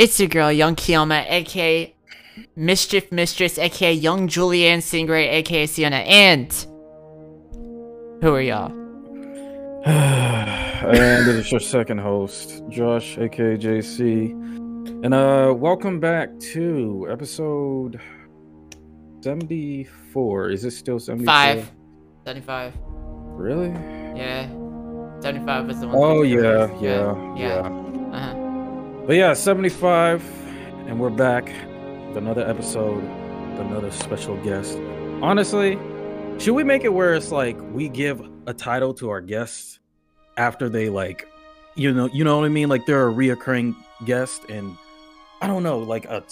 It's your girl, Young Kyouma, aka Mischief Mistress, aka Young Julianne Stingray, aka Sienna, and who are y'all? and this is your second host, Josh, aka JC. And uh welcome back to episode 74. Is it still 74? Five. 75. Really? Yeah. 75 was the one. Oh that we yeah, yeah, yeah. But yeah, 75, and we're back with another episode, with another special guest. Honestly, should we make it where it's like we give a title to our guests after they like, you know, you know what I mean? Like they're a reoccurring guest, and I don't know, like a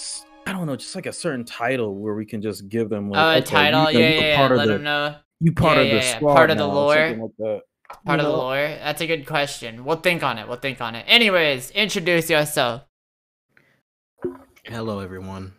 I don't know, just like a certain title where we can just give them like Oh, a okay, title? you, Yeah, you yeah, yeah. part of Let the, them know. you part Yeah, of the yeah, yeah. squad Part of the lore. like. Part You of the know? lore? That's a good question. We'll think on it. We'll think on it. Anyways, introduce yourself. Hello, everyone.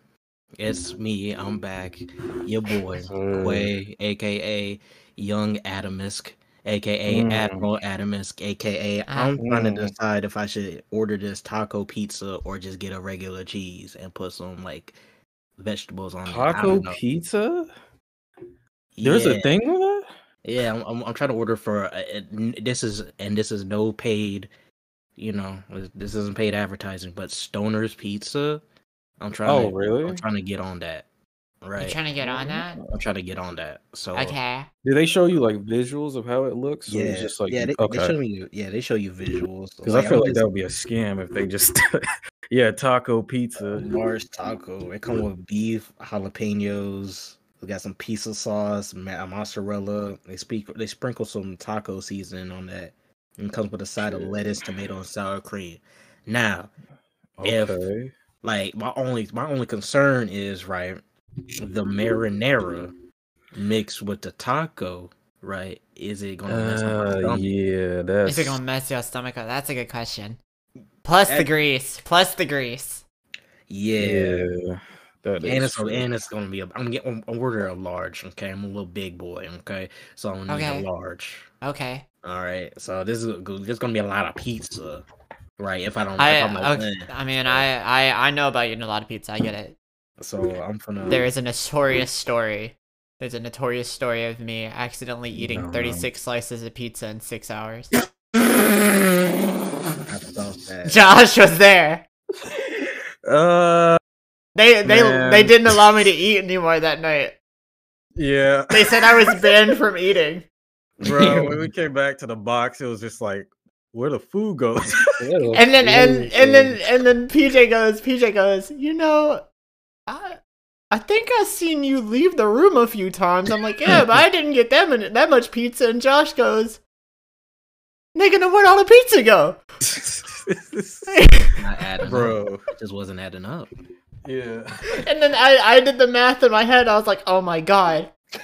It's me. I'm back. Your boy, Sir. Quay, aka Young Atomisk, aka Mm. Admiral Atomisk, aka I'm trying to Mm. decide if I should order this taco pizza or just get a regular cheese and put some like vegetables on it. Taco don't pizza? There's yeah, a thing with that? Yeah, I'm, I'm, I'm trying to order for uh, this is and this is no paid, you know, this isn't paid advertising, but Stoner's Pizza. I'm trying. Oh, to, really? I'm trying to get on that. Right. You Right. trying to get on that? I'm trying to get on that. So Okay. Do they show you like visuals of how it looks? or yeah, just like yeah, they, okay. they show me. Yeah, they show you visuals. Because I feel I'm like just- that would be a scam if they just yeah taco pizza. Mars taco. It comes with beef, jalapenos. We got some pizza sauce, ma- mozzarella. They speak. They sprinkle some taco seasoning on that, and it comes with a side of lettuce, tomato, and sour cream. Now, If- like my only my only concern is right, the marinara mixed with the taco. Right? Is it gonna mess up my Uh, stomach? yeah, that's Is it gonna mess your stomach up? That's a good question. Plus the grease. Plus the grease. Yeah. yeah. That And is it's true. and it's gonna be a. I'm getting. I'm ordering a large. Okay, I'm a little big boy. Okay, so I'm gonna need a large. Okay. All right, so this is there's gonna be a lot of pizza, right? If I don't, I if I'm like, okay. I mean I, I I know about eating a lot of pizza. I get it. so I'm gonna. There is a notorious story. There's a notorious story of me accidentally eating No. 36 slices of pizza in six hours. I felt that. Josh was there. Uh, They they Man. they didn't allow me to eat anymore that night. yeah, They said I was banned from eating. bro. when we came back to the box, it was just like where the food goes. And then and and then and then PJ goes, PJ goes, you know, I I think I've seen you leave the room a few times. I'm like, yeah, but I didn't get that many, that much pizza. And Josh goes, nigga, then where'd all the pizza go? Not adding up. bro. It just wasn't adding up. Yeah. And then I I did the math in my head. I was like, oh my god,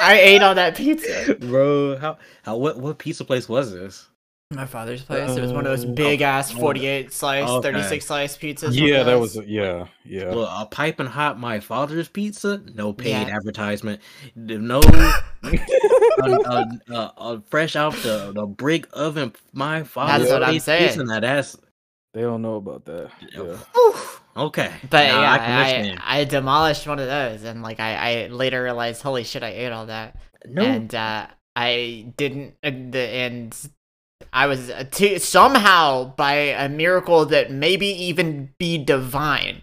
I ate all that pizza. Bro, how how what what pizza place was this? My father's place. It was one of those Oh, big ass oh, 48 slice, okay. 36 slice pizzas. Yeah, that was yeah, yeah. Look, a piping hot my father's pizza, no paid Yeah. advertisement, no a, a, a, a fresh out the the brick oven. My father's what I'm saying. Pizza. Now that's They don't know about that. Yeah. Okay. But Now yeah, I I. I, demolished one of those, and like I, I later realized, holy shit, I ate all that, no, and uh, I didn't, and, the, and I was uh, t- somehow by a miracle that maybe even be divine,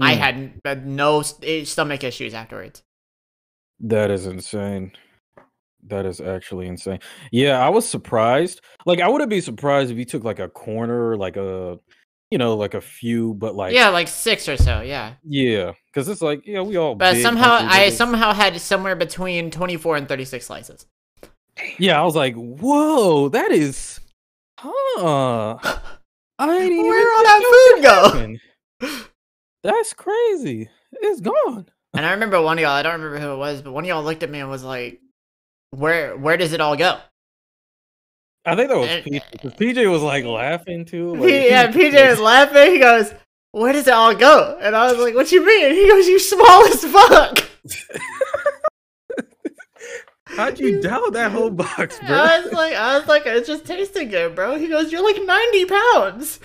I Mm. had uh, no st- eh, stomach issues afterwards. That is insane. That is actually insane. Yeah, I was surprised. Like, I wouldn't be surprised if you took like a corner, like a, you know, like a few, but like, yeah, like six or so, yeah. yeah, because it's like, yeah, we all. But big, somehow, I somehow had somewhere between twenty four and thirty six slices. Yeah, I was like, whoa, that is, huh? I didn't Where all that food go? happened. That's crazy. It's gone. And I remember one of y'all, I don't remember who it was, but one of y'all looked at me and was like, "Where, where does it all go?" I think that was And- PJ. Because PJ was like laughing too. Like, P- yeah, PJ was laughing. He goes, "Where does it all go?" And I was like, "What you mean?" He goes, "You small as fuck." How'd you down that whole box, bro? I was like, I was like, it's just tasting good, bro. He goes, "You're like ninety pounds."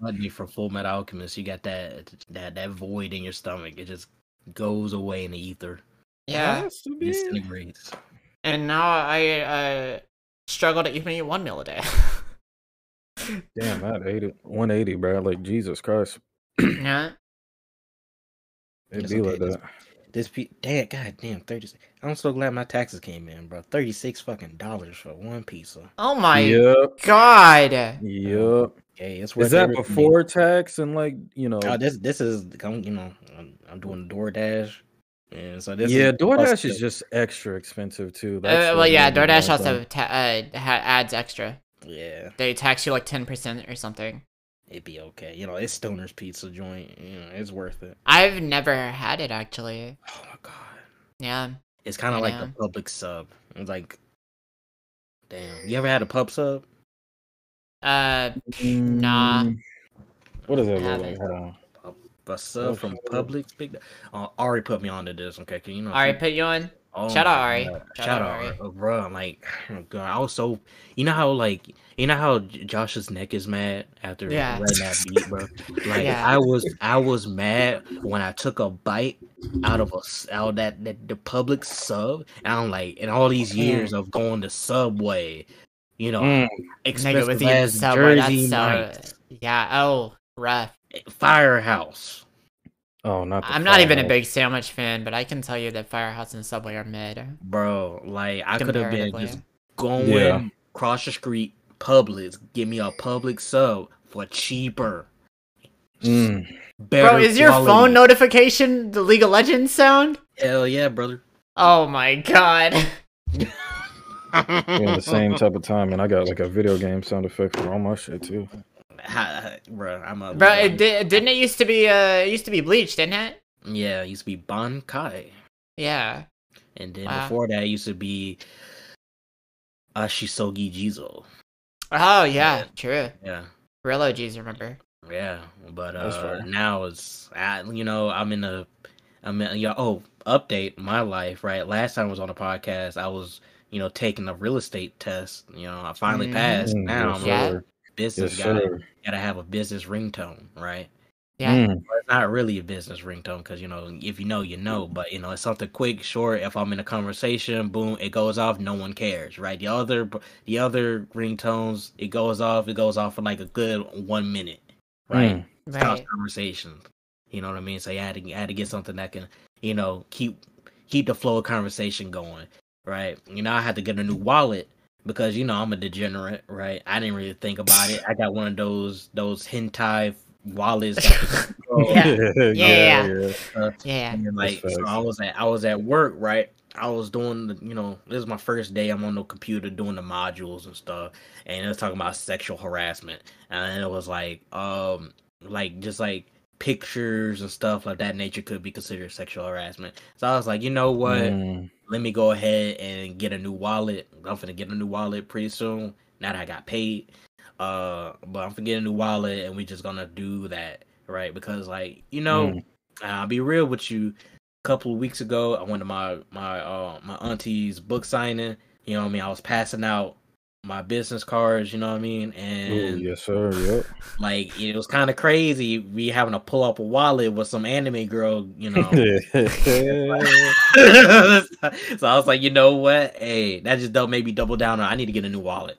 Buddy from Full Metal Alchemist. You got that that that void in your stomach. It just goes away in the ether. Yeah. Has to It disintegrates. And now I uh, struggle to even eat one meal a day. Damn, that 80, 180, bro. Like Jesus Christ, yeah. it'd It's be okay, like this- that. This pe- damn, god damn, thirty. I'm so glad my taxes came in, bro. Thirty six fucking dollars for one pizza. Oh my Yep, god. yep. Okay, it's worth Is that every before tax and like you know? Oh, this this is I'm, you know I'm, I'm doing DoorDash, and so this yeah, is DoorDash is just extra expensive too. Uh, well, the yeah, main DoorDash also ta- uh, ha- adds extra. yeah, They tax you like 10% or something. it'd be okay. You know, it's Stoner's Pizza joint. You know, it's worth it. I've never had it actually. Oh my god, Yeah. it's kind of like know. the Publix sub. It's like, damn, you ever had a pub sub? Uh, Nah. Mm, What is that? look Haven't. Like? Hold on. A sub from Okay. Publix? Big. Uh, Ari put me on to this. Okay, can you know? Ari put you on. Oh Shout out my Ari. God. Shout Shout, out out Ari. Ari, oh, bro. I'm like, oh God, I was so. You know how like you know how J- Josh's neck is mad after Yeah. letting that beat, bro. Like Yeah. I was, I was mad when I took a bite out of a s- out of that, that the Publix sub, and I'm like, in all these years of going to Subway, you know, Mm, Nigga expensive with you ass Subway, Jersey that's night, so. Yeah. Oh, rough. Firehouse, Oh, not. The I'm not even a big sandwich fan, but I can tell you that Firehouse and Subway are mid. bro. Like I could have been comparatively. just going Yeah. across the street, Publix, give me a Publix sub for cheaper. Mm. Better Bro, is your quality. phone notification the League of Legends sound? Hell yeah, brother. Oh my god. We're in the same type of time, and I got like a video game sound effect for all my shit too. Ha- bro, I'm a Bro, it di- didn't it used to be uh it used to be Bleach, didn't it? yeah. It used to be Bankai, Yeah. and then Wow. before that, it used to be Ashisogi Jizo. Oh yeah, true. Yeah, Real OGs remember. yeah. But uh, now it's I, you know I'm in a I'm in yeah. Oh, update my life. Right, last time I was on the podcast, I was you know taking a real estate test. You know, I finally Mhm. passed. Mm, now yes, I'm Yeah. A sir. business Yes, guy. sir. Gotta have a business ringtone, right? Yeah. Mm. Well, it's not really a business ringtone because you know if you know you know but you know it's something quick short if i'm in a conversation boom it goes off no one cares right the other the other ringtones it goes off it goes off for like a good one minute right Mm. Right. conversations you know what i mean so you had to, you had to get something that can you know keep keep the flow of conversation going right you know i had to get a new wallet because you know i'm a degenerate right i didn't really think about it i got one of those those hentai wallets that control- Yeah. Yeah, yeah. Yeah. and then, like so. I was at I was at work, right? I was doing the you know, this is my first day I'm on the computer doing the modules and stuff. And it was talking about sexual harassment. And it was like um like just like pictures and stuff like that nature could be considered sexual harassment. So I was like, you know what? Mm. Let me go ahead and get a new wallet. I'm gonna get a new wallet pretty soon. Now that I got paid. Uh but I'm gonna get a new wallet and we just gonna do that, right? Because like, you know, Mm. I'll be real with you. A couple of weeks ago, I went to my my uh my auntie's book signing. You know what I mean? I was passing out my business cards. You know what I mean? Ooh, And yes, sir. Yep. like it was kind of crazy. We having to pull up a wallet with some anime girl. You know. so I was like, you know what? Hey, that just don't maybe double down on. I need to get a new wallet.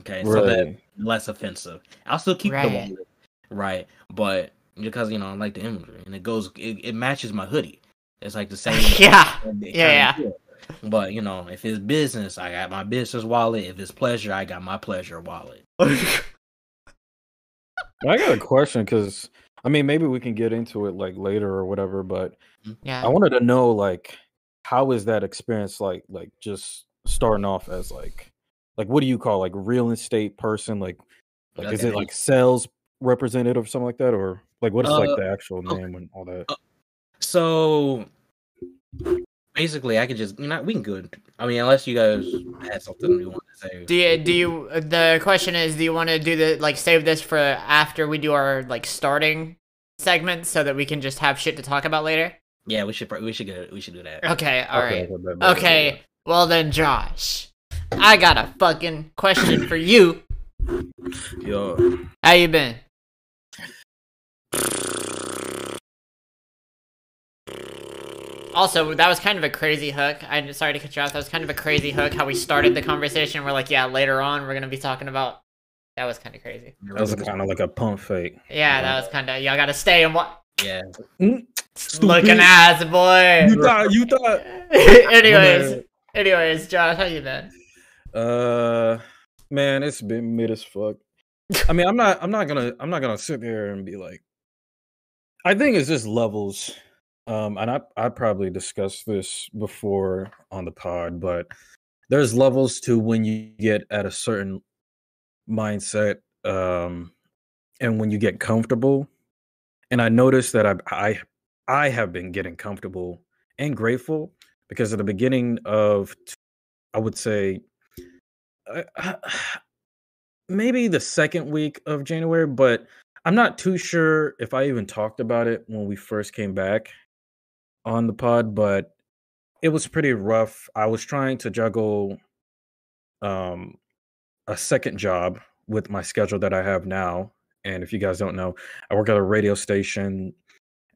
Okay, so that less offensive. I'll still keep Right. the wallet, right? But because you know I like the imagery and it goes, it, it matches my hoodie. It's like the same. Yeah. it kinda Yeah, feel. But you know, if it's business, I got my business wallet. If it's pleasure, I got my pleasure wallet. I got a question because I mean maybe we can get into it like later or whatever, but yeah, I wanted to know like how is that experience like like just starting off as like like what do you call like real estate person like like is it like sales representative or something like that or like what is like Uh, the actual okay. name and all that? So basically, I could just you know we can go. into- I mean, unless you guys had something you want to say. Do you, do you the question is do you want to do the like save this for after we do our like starting segment so that we can just have shit to talk about later? Yeah, we should pro- we should go. We should do that. Okay, all right. Okay, bet, bet, bet, Okay, well then Josh. I got a fucking question for you. Yo, How you been? Also, that was kind of a crazy hook. I'm sorry to cut you off. That was kind of a crazy hook. How we started the conversation. We're like, yeah, later on we're gonna be talking about. That was kind of crazy. That was kind of like a pump fake. Yeah, that was kind of. Y'all gotta stay and what? Yeah. Looking ass boy. You thought you thought anyways, anyways, Josh, how you been? Uh, man, it's been mid as fuck. I mean, I'm not, I'm not gonna, I'm not gonna sit there and be like. I think it's just levels, um, and I, I probably discussed this before on the pod, but there's levels to when you get at a certain mindset, um, and when you get comfortable. And I noticed that I, I, I have been getting comfortable and grateful because at the beginning of, I would say, uh, maybe the second week of January, but I'm not too sure if I even talked about it when we first came back on the pod, but it was pretty rough. I was trying to juggle um a second job with my schedule that I have now. And if you guys don't know, I work at a radio station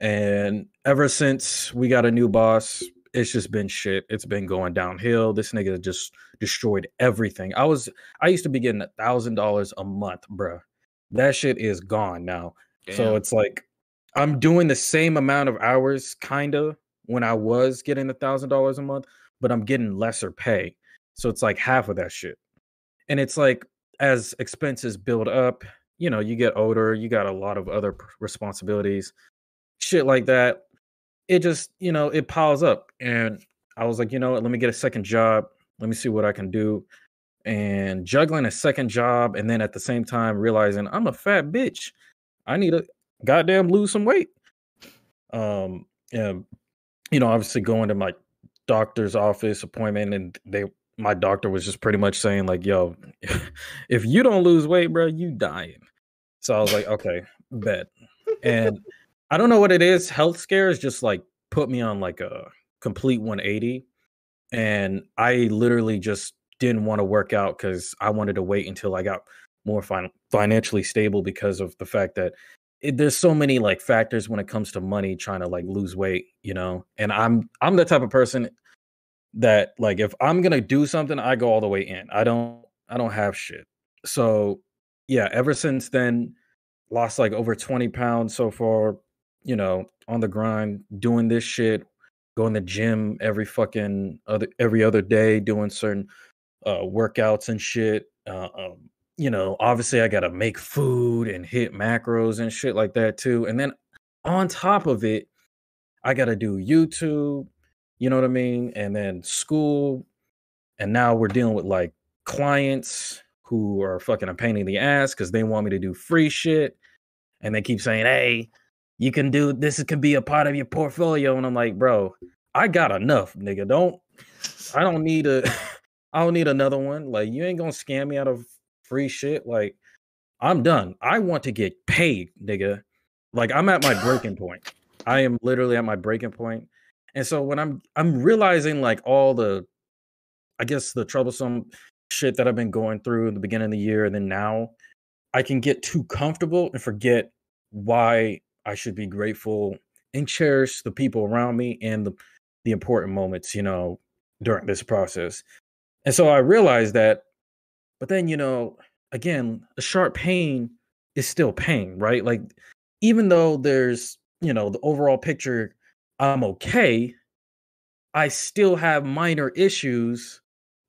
and ever since we got a new boss, it's just been shit. It's been going downhill. This nigga just destroyed everything. I was I used to be getting a thousand dollars a month, bruh. That shit is gone now. So it's like I'm doing the same amount of hours, kinda, when I was getting a thousand dollars a month, but I'm getting lesser pay. So it's like half of that shit. And it's like as expenses build up, you know, you get older, you got a lot of other responsibilities, shit like that. It just, you know, it piles up. And I was like, you know let me get a second job. Let me see what I can do. And juggling a second job and then at the same time realizing I'm a fat bitch. I need to goddamn lose some weight. Um, and you know, obviously going to my doctor's office appointment and they my doctor was just pretty much saying like, "Yo, if you don't lose weight, bro, you dying." So I was like, "Okay, bet." And I don't know what it is. Health scares just like put me on like a complete 180, and I literally just didn't want to work out because I wanted to wait until I got more fin- financially stable because of the fact that it, there's so many like factors when it comes to money trying to like lose weight, you know. And I'm I'm the type of person that like if I'm gonna do something, I go all the way in. I don't I don't have shit. So yeah, ever since then, lost like over 20 pounds so far, you know, on the grind, doing this shit, going to gym every fucking other every other day, doing certain uh workouts and shit. Uh, um, you know, obviously I gotta make food and hit macros and shit like that too. And then on top of it, I gotta do YouTube, you know what I mean? And then school. And now we're dealing with like clients who are fucking a pain in the ass because they want me to do free shit. And they keep saying, hey, you can do this it can be a part of your portfolio. And I'm like, bro, I got enough, nigga. Don't I don't need a I don't need another one. Like you ain't gonna scam me out of free shit. Like I'm done. I want to get paid, nigga. Like I'm at my breaking point. I am literally at my breaking point. And so when I'm I'm realizing like all the I guess the troublesome shit that I've been going through in the beginning of the year and then now I can get too comfortable and forget why I should be grateful and cherish the people around me and the the important moments, you know, during this process. And so I realized that but then, you know, again, a sharp pain is still pain, right? Like, even though there's, you know, the overall picture, I'm okay, I still have minor issues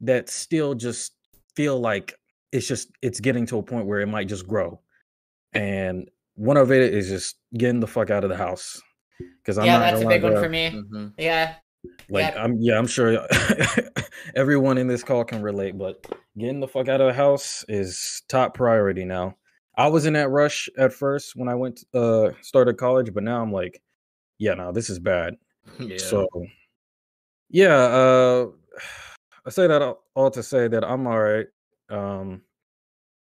that still just feel like it's just, it's getting to a point where it might just grow. And one of it is just getting the fuck out of the house. Cause I'm yeah, that's a big one for me. Mhm. Yeah, Like Yeah. I'm yeah, I'm sure everyone in this call can relate, but getting the fuck out of the house is top priority now. I was in that rush at first when I went uh started college, but now I'm like, yeah, no, this is bad. Yeah. So yeah, uh I say that all, all to say that I'm all right. Um,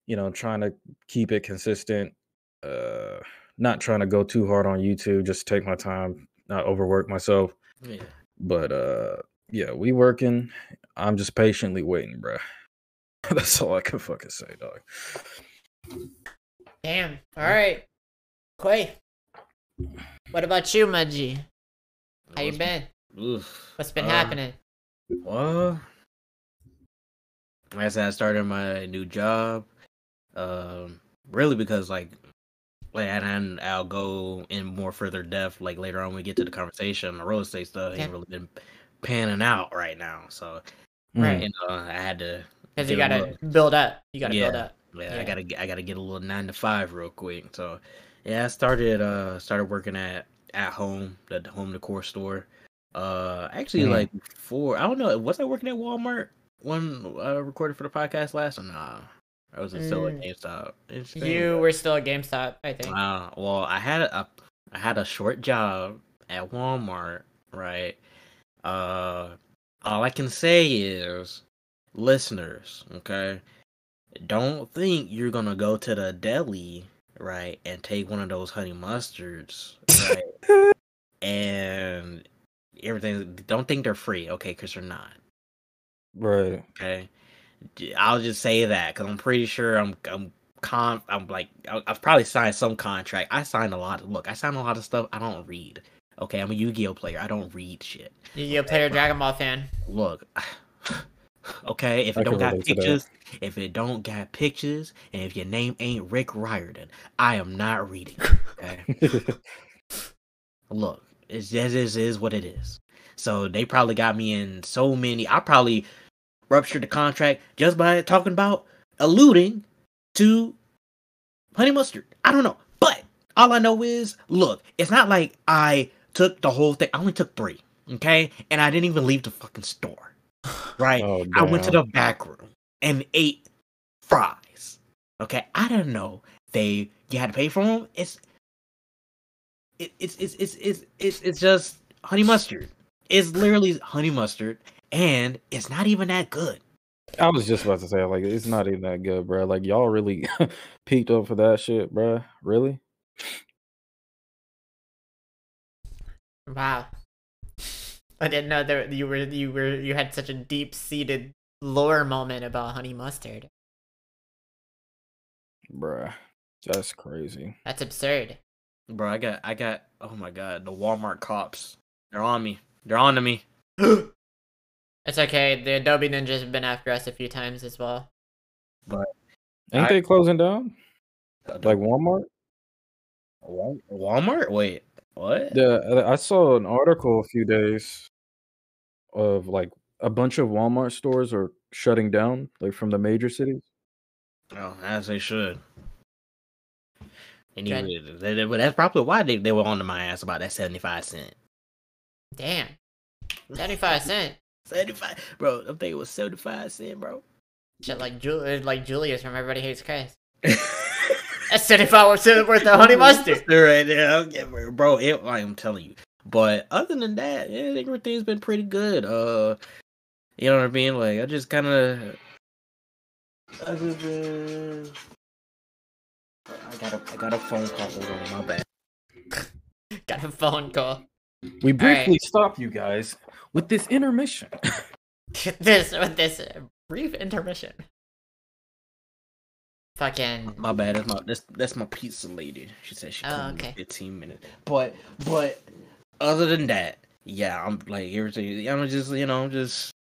you know, trying to keep it consistent, uh not trying to go too hard on YouTube, just take my time, not overwork myself. yeah. But uh yeah, we working. I'm just patiently waiting, bruh. That's all I can fucking say, dog. damn. All right, Quay. What about you, Mudgy? How you been? Oof. What's been Uh, happening? Well, like I said, I started my new job. Um, really because like, like, and I'll go in more further depth like later on. when We get to the conversation. The real estate stuff Yeah. ain't really been panning out right now, so Right. you know I had to. Because you gotta little- build up. You gotta build up. Yeah, Yeah. I gotta I gotta get a little nine to five real quick. So yeah, I started uh started working at at home, the home decor store. Uh actually Mhm. like before I don't know, was I working at Walmart when I recorded for the podcast last or nah? I was still at Mm. GameStop. Interesting. You were still at GameStop, I think. Uh, well, I had a I had a short job at Walmart, right? Uh, all I can say is, listeners, okay, don't think you're gonna go to the deli, right, and take one of those honey mustards, right, and everything. Don't think they're free, okay, because they're not. Right. Okay, J- I'll just say that because I'm pretty sure I'm I'm con I'm like I- I've probably signed some contract. I signed a lot. Of, look, I signed a lot of stuff I don't read. Okay, I'm a Yu-Gi-Oh player. I don't read shit. You, you play a Dragon Ball fan. Look, okay, if I it don't can got relate to that. pictures, if it don't got pictures, and if your name ain't Rick Riordan, I am not reading. Okay. look, it's just is is what it is. So they probably got me in so many. I probably ruptured the contract just by talking about alluding to honey mustard. I don't know, but all I know is, look, it's not like I took the whole thing. I only took three, okay, and I didn't even leave the fucking store. Right, Oh, I went to the back room and ate fries. Okay, I didn't know they you had to pay for them. It's it, it's it's it's it's it's it's just honey mustard. It's literally honey mustard, and it's not even that good. I was just about to say, like, it's not even that good, bro. Like, y'all really peaked up for that shit, bro. Really? Wow. I didn't know that you were you were you had such a deep seated lore moment about honey mustard. Bruh. That's crazy. That's absurd. Bro, I got I got oh my god, the Walmart cops. They're on me. They're on to me. It's okay. The Adobe Ninjas have been after us a few times as well. But ain't I- they closing down? Like Walmart? Wal- Walmart? Wait, what? Yeah, I I saw an article a few days of like a bunch of Walmart stores are shutting down, like from the major cities. Oh, as they should. And Good. even, they, they- but that's probably why they, they were on to my ass about that 75 cent. Damn. Seventy five cent. 75 bro, I think it was 75 cent, bro. Shit like Jul- like Julius from Everybody Hates Chris. That's seventy five cent worth of honey mustard. right there. Okay, bro, it, like, I'm telling you. But other than that, yeah, everything's been pretty good. Uh, you know what I mean? Like, I just kind of. I just been. I got a I got a phone call over my bad. Got a phone call. We right. briefly stop you guys with this intermission. this with this brief intermission. Fucking My bad. That's my that's that's my pizza lady. She said she Oh, okay. in fifteen minutes. But but other than that, yeah, I'm like everything. I'm just you know I'm just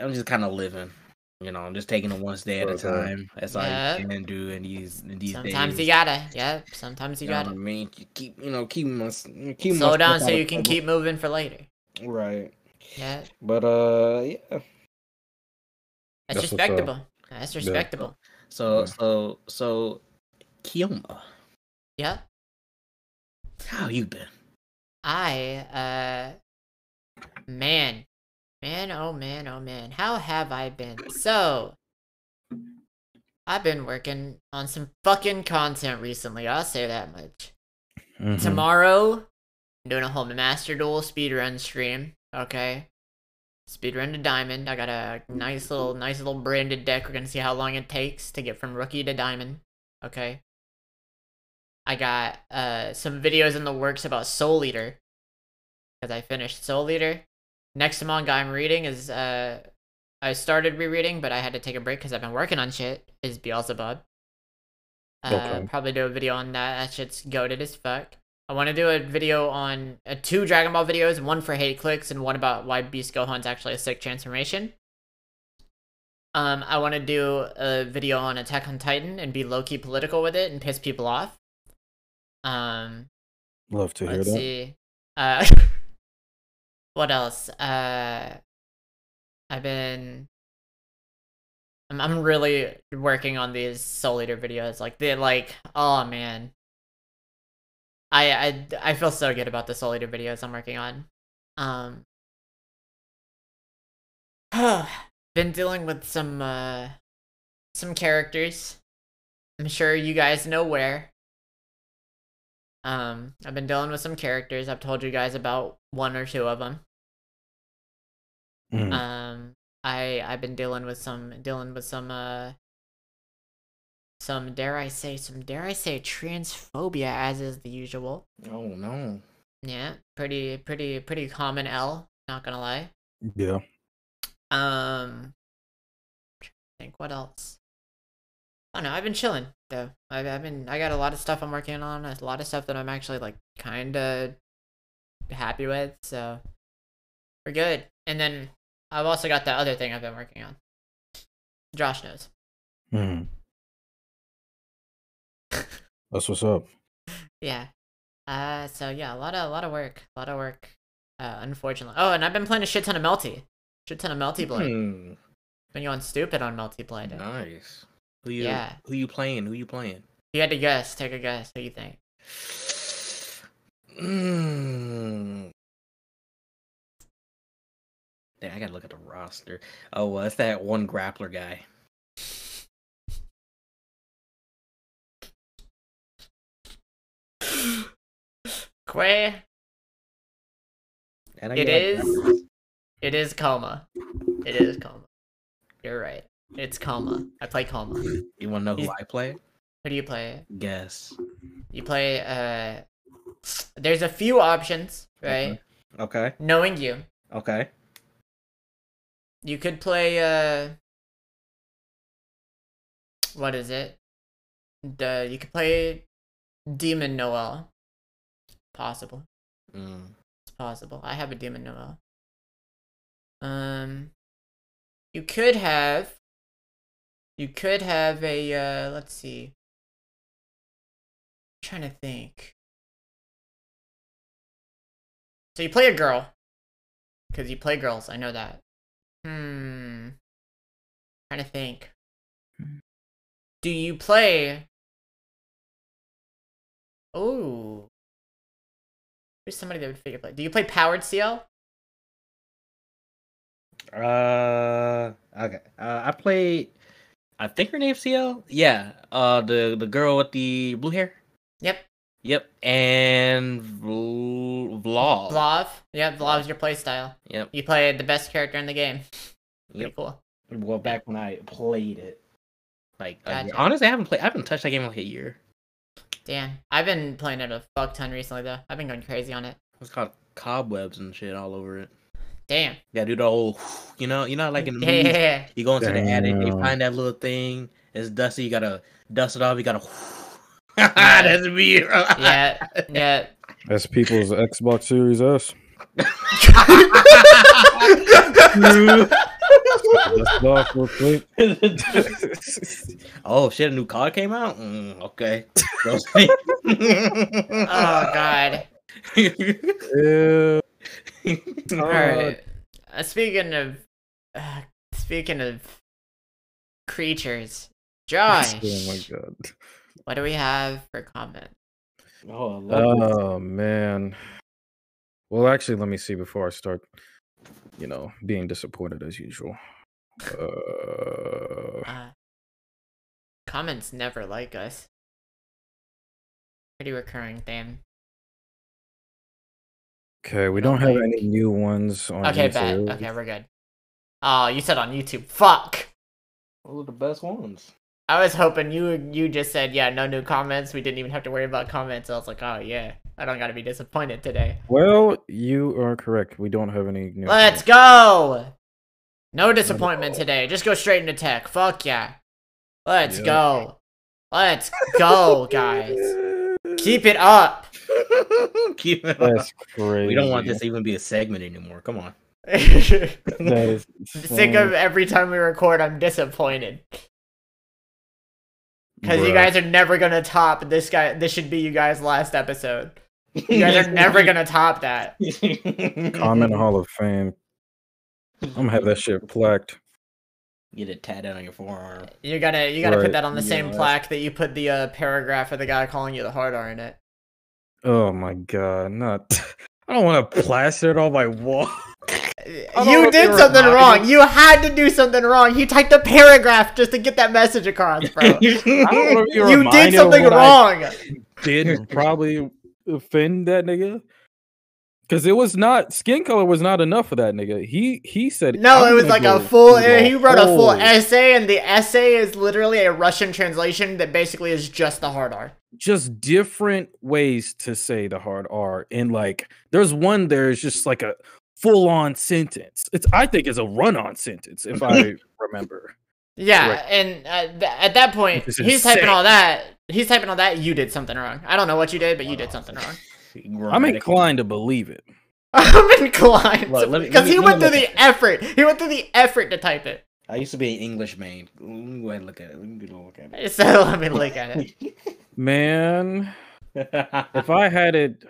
I'm just kind of living. You know, I'm just taking it one day at a time. That's all Yeah. you can do in these in these sometimes days. you gotta. Yep. Sometimes you You know what I gotta. mean? You keep you know keep my keep Slow my down so you can trouble. keep moving for later. right. Yeah. But uh yeah. That's, That's what's up. respectable. That's Yeah. respectable. So Yeah. so so Kyouma, Yeah. how you been? I uh man. Man, oh man, oh man. How have I been? So I've been working on some fucking content recently, I'll say that much. Mhm. Tomorrow, I'm doing a whole Master Duel speedrun stream. Okay. Speedrun to Diamond. I got a nice little nice little branded deck. We're gonna see how long it takes to get from rookie to diamond. Okay. I got uh some videos in the works about Soul Eater. Because I finished Soul Eater. Next manga I'm reading is uh I started rereading, but I had to take a break because I've been working on shit. Is Beelzebub. Uh, Okay. Probably do a video on that. That shit's goaded as fuck. I want to do a video on uh, two Dragon Ball videos, one for hate clicks and one about why Beast Gohan's actually a sick transformation. Um, I want to do a video on Attack on Titan and be low key political with it and piss people off. Um, Love to hear let's that. see. Uh, what else? Uh, I've been. I'm I'm really working on these Soul Eater videos. Like they like, oh man. I I I feel so good about the Soul Eater videos I'm working on. Um. been dealing with some uh some characters. I'm sure you guys know where. Um, I've been dealing with some characters. I've told you guys about one or two of them. Mhm. Um, I I've been dealing with some dealing with some uh some dare I say some dare I say transphobia as is the usual. Oh no. Yeah, pretty pretty pretty common L. Not gonna lie. yeah. Um, I think what else? I don't know. I've been chilling though. I've, I've been. I got a lot of stuff I'm working on. A lot of stuff that I'm actually like kind of happy with. So we're good. And then I've also got that other thing I've been working on. Josh knows. Mhm. That's what's up. Yeah. Uh. So yeah, a lot of a lot of work. A lot of work. Uh. Unfortunately. Oh, and I've been playing a shit ton of Melty. Shit ton of Melty Blade. Hmm, Been going stupid on Melty Blade. nice. Who you Yeah. who you playing? Who you playing? You had to guess. Take a guess. Who you think? Mm. Yeah, I gotta look at the roster. Oh, well, it's that one grappler guy. Quay. It is-. It is Kouma. It is Kouma. You're right. It's Kouma. I play. Who You wanna know who I play? Who do you play? Guess. You play uh there's a few options, right? Okay. Knowing you. Okay. You could play uh what is it? The you could play Demon Noel. Possible. Mm. It's possible. I have a Demon Noel. Um you could have you could have a uh let's see. I'm trying to think. So you play a girl. Cause you play girls, I know that. Hmm. Trying to think. Do you play Oh. Who's somebody that would figure play? Do you play Powered Ciel? Uh. Okay. Uh, I played. I think her name's Ciel. Yeah. Uh, the the girl with the blue hair. Yep. Yep. And Vl- Vlov. Vlov. Yep, Vlov's your playstyle. Yep. You play the best character in the game. Pretty Yep. cool. Well, back when I played it, like Gotcha. honestly, I haven't played. I haven't touched that game in like a year. Damn. I've been playing it a fuck ton recently though. I've been going crazy on it. It's called cobwebs and shit all over it. Damn. Yeah, do the whole, you know, you know, like in the yeah, yeah, movies, yeah. you go into the attic, you find that little thing. It's dusty. You gotta dust it off. You gotta. That's me. Yeah, yeah. That's people's Xbox Series S. Dust it off real quick. oh shit! A new card came out. Mm, okay. Oh god. Yeah. All right. Uh, speaking of, uh, speaking of creatures, Josh, Oh my god. what do we have for comment? oh, I love this. Oh man. Well, actually, let me see before I start. You know, being disappointed as usual. Uh, Uh, comments never like us. Pretty recurring theme. Okay, we Don't don't have any new ones on Okay, bet. YouTube. Okay, we're good. Oh, you said on YouTube. Fuck. Those are the best ones. I was hoping you you just said yeah, no new comments. We didn't even have to worry about comments. I was like, oh yeah, I don't gotta be disappointed today. Well, you are correct. We don't have any new. Let's go. No disappointment today. Just go straight into tech. Fuck yeah. Let's Yeah. go. Let's go, guys. Keep it up. Keep it on. That's crazy. We don't want this to even be a segment anymore. Come on. Sick That is insane. of every time we record, I'm disappointed. Because you guys are never gonna top this guy. This should be you guys' last episode. You guys are never gonna top that. Comment Hall of Fame. I'm gonna have that shit plaqued. Get it tatted on your forearm. You gotta, you gotta put that on the same plaque that you put the uh, paragraph of the guy calling you the hard R in it. Oh my god, not. I don't want to plaster it on my wall. You did something wrong. You had to do something wrong. You typed a paragraph just to get that message across, bro. I don't know if you you did something wrong. did probably offend that nigga. Cause it was not skin color was not enough for that nigga. He he said No, it was like a full. through eh, He wrote a full essay, and the essay is literally a Russian translation that basically is just the hard R. just different ways to say the hard R. And like there's one there is just like a full on sentence. It's I think it's a run on sentence if I remember. Yeah, Correct. and uh, th- at that point, he's is typing all that. He's typing all that. You did something wrong. I don't know what you did, but you did something wrong. I'm inclined to believe it. I'm inclined Look, let me- because he let went me through look the effort. He went through the effort to type it. I used to be an English main. Let me go ahead and look at it. Let me get a look at it. So let me look at it. Man, if I had it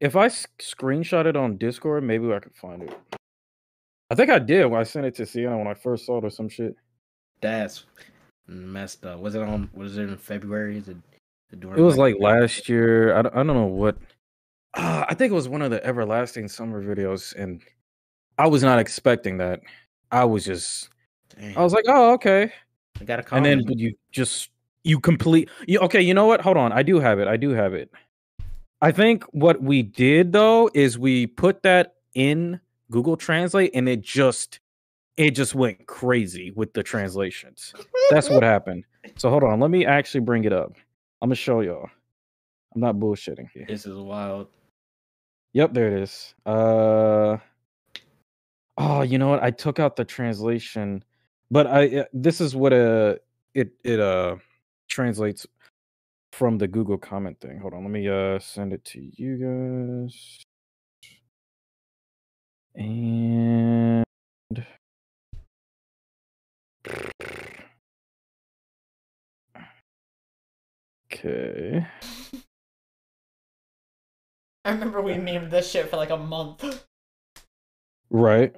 if I screenshot it on Discord, maybe I could find it. I think I did when I sent it to Sienna when I first saw it or some shit. That's messed up. Was it on? Was it in February? Is it, it was like last year. I don't, I don't know what. Uh, I think it was one of the everlasting summer videos, and I was not expecting that. I was just, Damn, I was like, oh, okay. I got a call. And then you just, you complete. You, okay, you know what? Hold on. I do have it. I do have it. I think what we did though is we put that in Google Translate, and it just, it just went crazy with the translations. That's what happened. So hold on. Let me actually bring it up. I'm gonna show y'all. I'm not bullshitting here. This is wild. Yep, there it is. Uh Oh, you know what? I took out the translation, but I uh, this is what uh it it uh translates from the Google comment thing. Hold on, let me uh send it to you guys. And Okay. I remember we memed this shit for like a month. Right.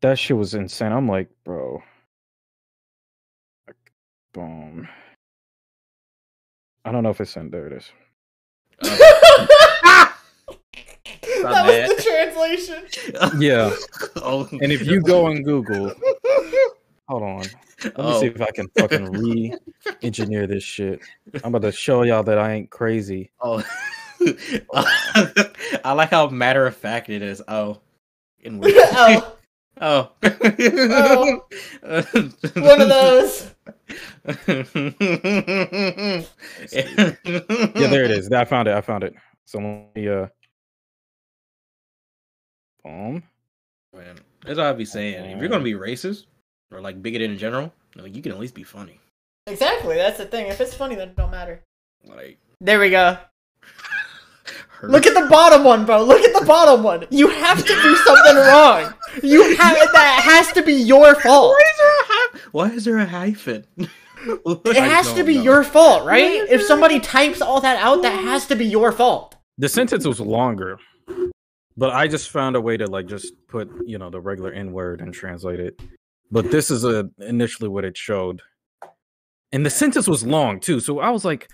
That shit was insane. I'm like, bro. Like, Boom. I don't know if it's sent. there. It is. Oh. that was the translation. Yeah. oh, And if you go on Google, hold on. Let me oh. see if I can fucking re-engineer this shit. I'm about to show y'all that I ain't crazy. Oh, I like how matter of fact it is. Oh, in weird. oh, oh, oh. one of those. Yeah, there it is. I found it. I found it. So let me uh boom. Man, that's what I'd be saying. If you're gonna be racist or like bigoted in general, like, you can at least be funny. Exactly, that's the thing. If it's funny, then it don't matter. Like, There we go. hurt. Look at the bottom one, bro. Look at the bottom one. You have to do something wrong. You have that has to be your fault. Why is there a hy- Why is there a hyphen? It has to be your fault, right? If somebody types all that out, that has to be your fault. The sentence was longer, but I just found a way to like just put you know the regular N word and translate it. But this is a initially what it showed, and the sentence was long too. So I was like,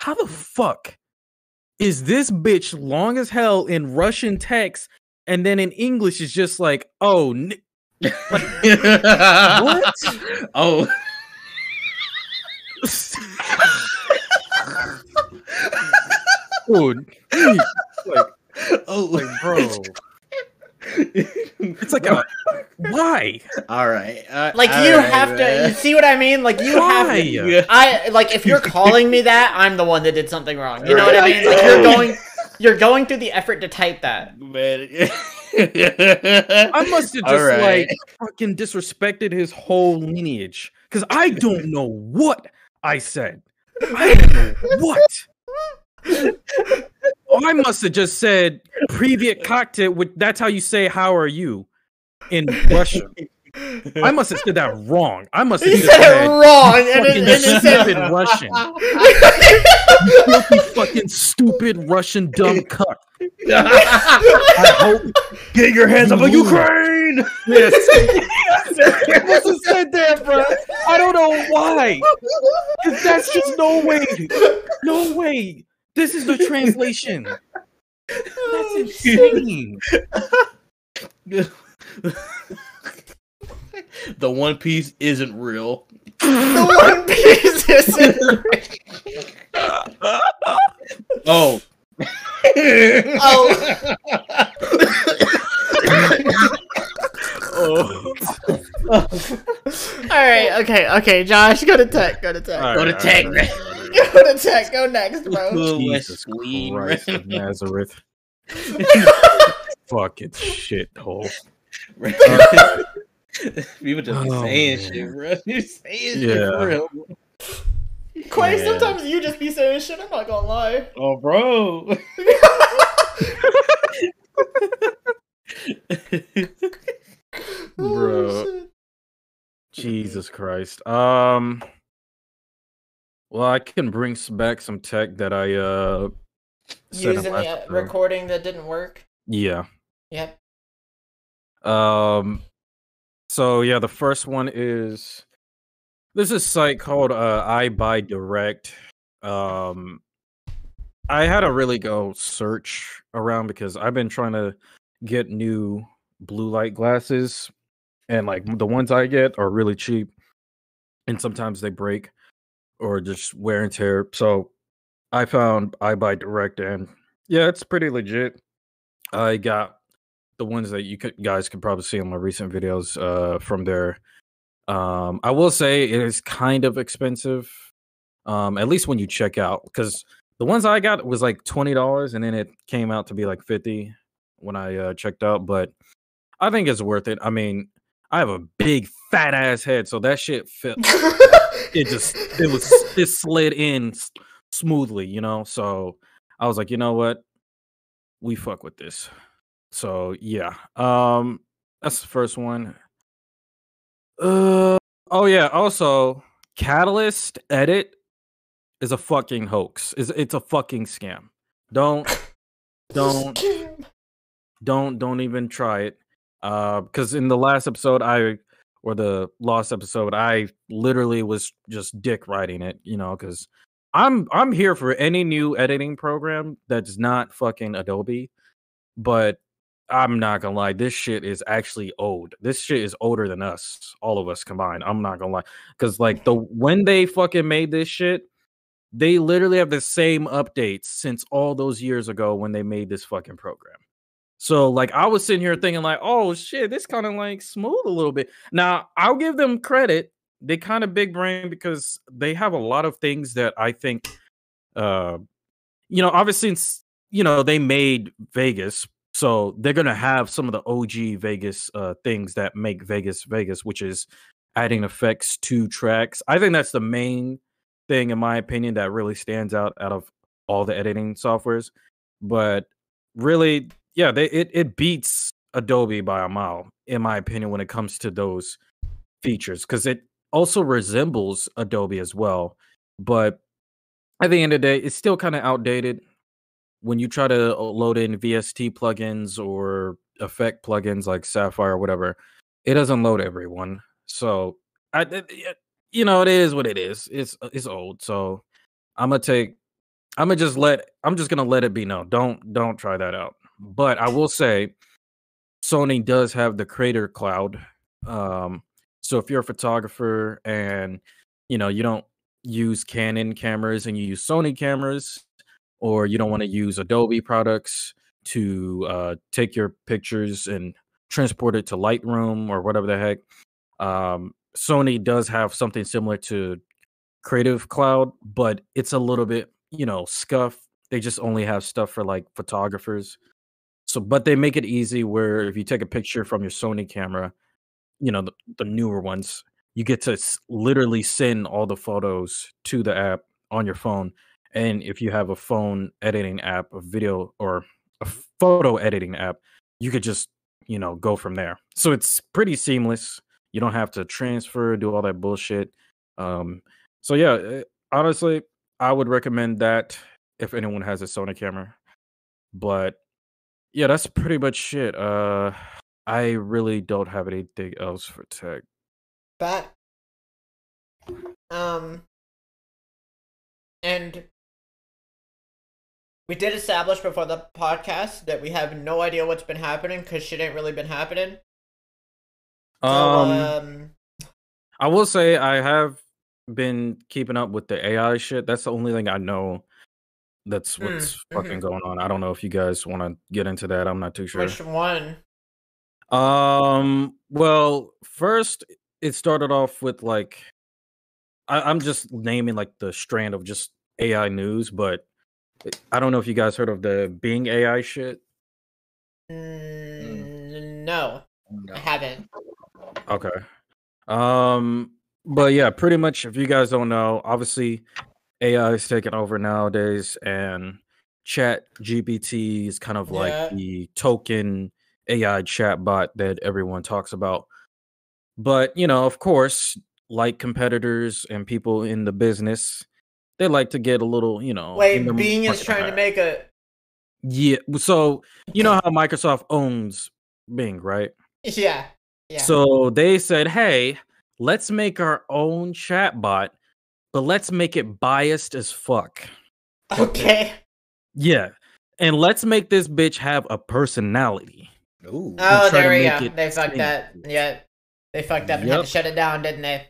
how the fuck is this bitch long as hell in Russian text, and then in English is just like, oh, n- what? Oh, dude, like, oh, like, bro, it's like a why? all right. uh, Like all you right, have to. You see what I mean? Like you have to. I like if you're calling me that, I'm the one that did something wrong. You know what I mean? Like you're going, you're going through the effort to type that. Man. I must have just All right. like fucking disrespected his whole lineage because I don't know what I said. I don't know what. I must have just said previous cocktail. With that's how you say "How are you" in Russian. I must have said that wrong. I must have He just said it wrong, and it, fucking and it said stupid Russian. Filthy fucking stupid Russian dumb cuck. I hope Get your hands off of Ukraine! Yes. I must have said that, bro. I don't know why. 'Cause That's just no way. No way. This is the translation. That's oh, insane. The One Piece isn't real. the One Piece isn't real. Oh, Oh. oh. All right. Okay. Okay. Josh, go to tech. Go to tech. All Go to right, tech, all right, Go to tech. Go next, bro. Jesus West Queen, Christ of Nazareth. Fucking shithole. People just be Oh, saying man. shit, bro. You saying shit Yeah. for real. Quay, Yeah. sometimes you just be saying shit. I'm not gonna lie. Oh, bro. Bro. Oh. Jesus Christ. Um. Well, I can bring back some tech that I uh. said in Using the uh, recording that didn't work. Yeah. Yep. Um. So yeah, the first one is this is a site called uh, EyeBuyDirect. Um, I had to really go search around because I've been trying to get new blue light glasses, and like the ones I get are really cheap, and sometimes they break or just wear and tear. So I found EyeBuyDirect, and yeah, it's pretty legit. I got the ones that you could, guys could probably see in my recent videos uh, from there. Um, I will say it is kind of expensive, um, at least when you check out, because the ones I got was like twenty dollars, and then it came out to be like fifty when I uh, checked out. But I think it's worth it. I mean, I have a big fat ass head, so that shit fit. it just it was it slid in smoothly, you know. So I was like, you know what, we fuck with this. So yeah, um, that's the first one. Uh oh yeah. Also, Catalyst Edit is a fucking hoax. Is it's a fucking scam. Don't don't don't don't even try it. Uh, because in the last episode, I or the lost episode, I literally was just dick writing it. You know, because I'm I'm here for any new editing program that's not fucking Adobe, but I'm not gonna lie, this shit is actually old. This shit is older than us, all of us combined. I'm not gonna lie, because like the when they fucking made this shit, they literally have the same updates since all those years ago when they made this fucking program. So like I was sitting here thinking like, oh shit, this kind of like smooth a little bit. Now I'll give them credit. They kind of big brain because they have a lot of things that I think, uh, you know, obviously, since you know they made Vegas, so they're gonna have some of the OG Vegas uh, things that make Vegas Vegas, which is adding effects to tracks. I think that's the main thing, in my opinion, that really stands out out of all the editing softwares. But really, yeah, they it it beats Adobe by a mile, in my opinion, when it comes to those features, because it also resembles Adobe as well. But at the end of the day, it's still kind of outdated when you try to uh, load in VST plugins or effect plugins like Sapphire or whatever, it doesn't load everyone. So I, you know, it is what it is. It's uh, it's old. So I'm gonna take. I'm gonna just let. I'm just gonna let it be known. Don't don't try that out. But I will say, Sony does have the Creator Cloud. Um, so if you're a photographer and you know you don't use Canon cameras and you use Sony cameras, or you don't want to use Adobe products to uh, take your pictures and transport it to Lightroom or whatever the heck. Um, Sony does have something similar to Creative Cloud, but it's a little bit, you know, scuff. They just only have stuff for like photographers. So, but they make it easy where if you take a picture from your Sony camera, you know, the, the newer ones, you get to literally send all the photos to the app on your phone and if you have a phone editing app, a video or a photo editing app, you could just you know go from there. So it's pretty seamless. You don't have to transfer, do all that bullshit. Um, so yeah, eh, honestly, I would recommend that if anyone has a Sony camera. But yeah, that's pretty much it. Uh, I really don't have anything else for tech. That. Um. And we did establish before the podcast that we have no idea what's been happening because shit ain't really been happening. So, Um, um, I will say I have been keeping up with the AI shit. That's the only thing I know. That's Mm, what's fucking mhm. going on. I don't know if you guys want to get into that. I'm not too sure. which one? Um, well, first it started off with like I, I'm just naming like the strand of just AI news, but I don't know if you guys heard of the Bing AI shit. Mm, no, No. I haven't. Okay. Um, but yeah, pretty much if you guys don't know, obviously AI is taking over nowadays and chat GPT is kind of Yeah. like the token AI chatbot that everyone talks about. But you know, of course, like competitors and people in the business, they like to get a little, you know. Wait, in Bing is market trying to make a. Yeah, so you know how Microsoft owns Bing, right? Yeah, yeah. So they said, "Hey, let's make our own chatbot, but let's make it biased as fuck." okay. Yeah, and let's make this bitch have a personality. Ooh. Oh, there we go. They fucked that. sing. Yeah, they fucked up and had to shut it down, didn't they?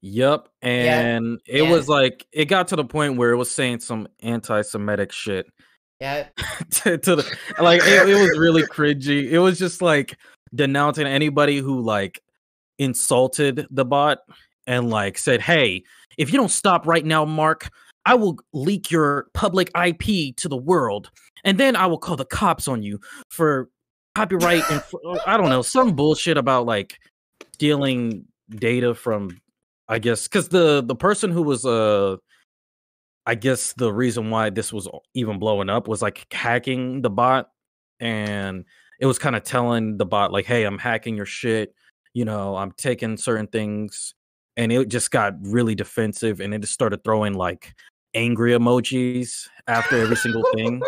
Yep, and it yeah. was like it got to the point where it was saying some anti-Semitic shit Yeah. to, to the like it, it was really cringy. It was just like denouncing anybody who like insulted the bot and like said, "Hey, if you don't stop right now, Mark, I will leak your public IP to the world, and then I will call the cops on you for copyright and uh, I don't know some bullshit about like stealing data from I guess because the the person who was uh I guess the reason why this was even blowing up was like hacking the bot and it was kind of telling the bot like hey I'm hacking your shit you know I'm taking certain things and it just got really defensive and it just started throwing like angry emojis after every single thing.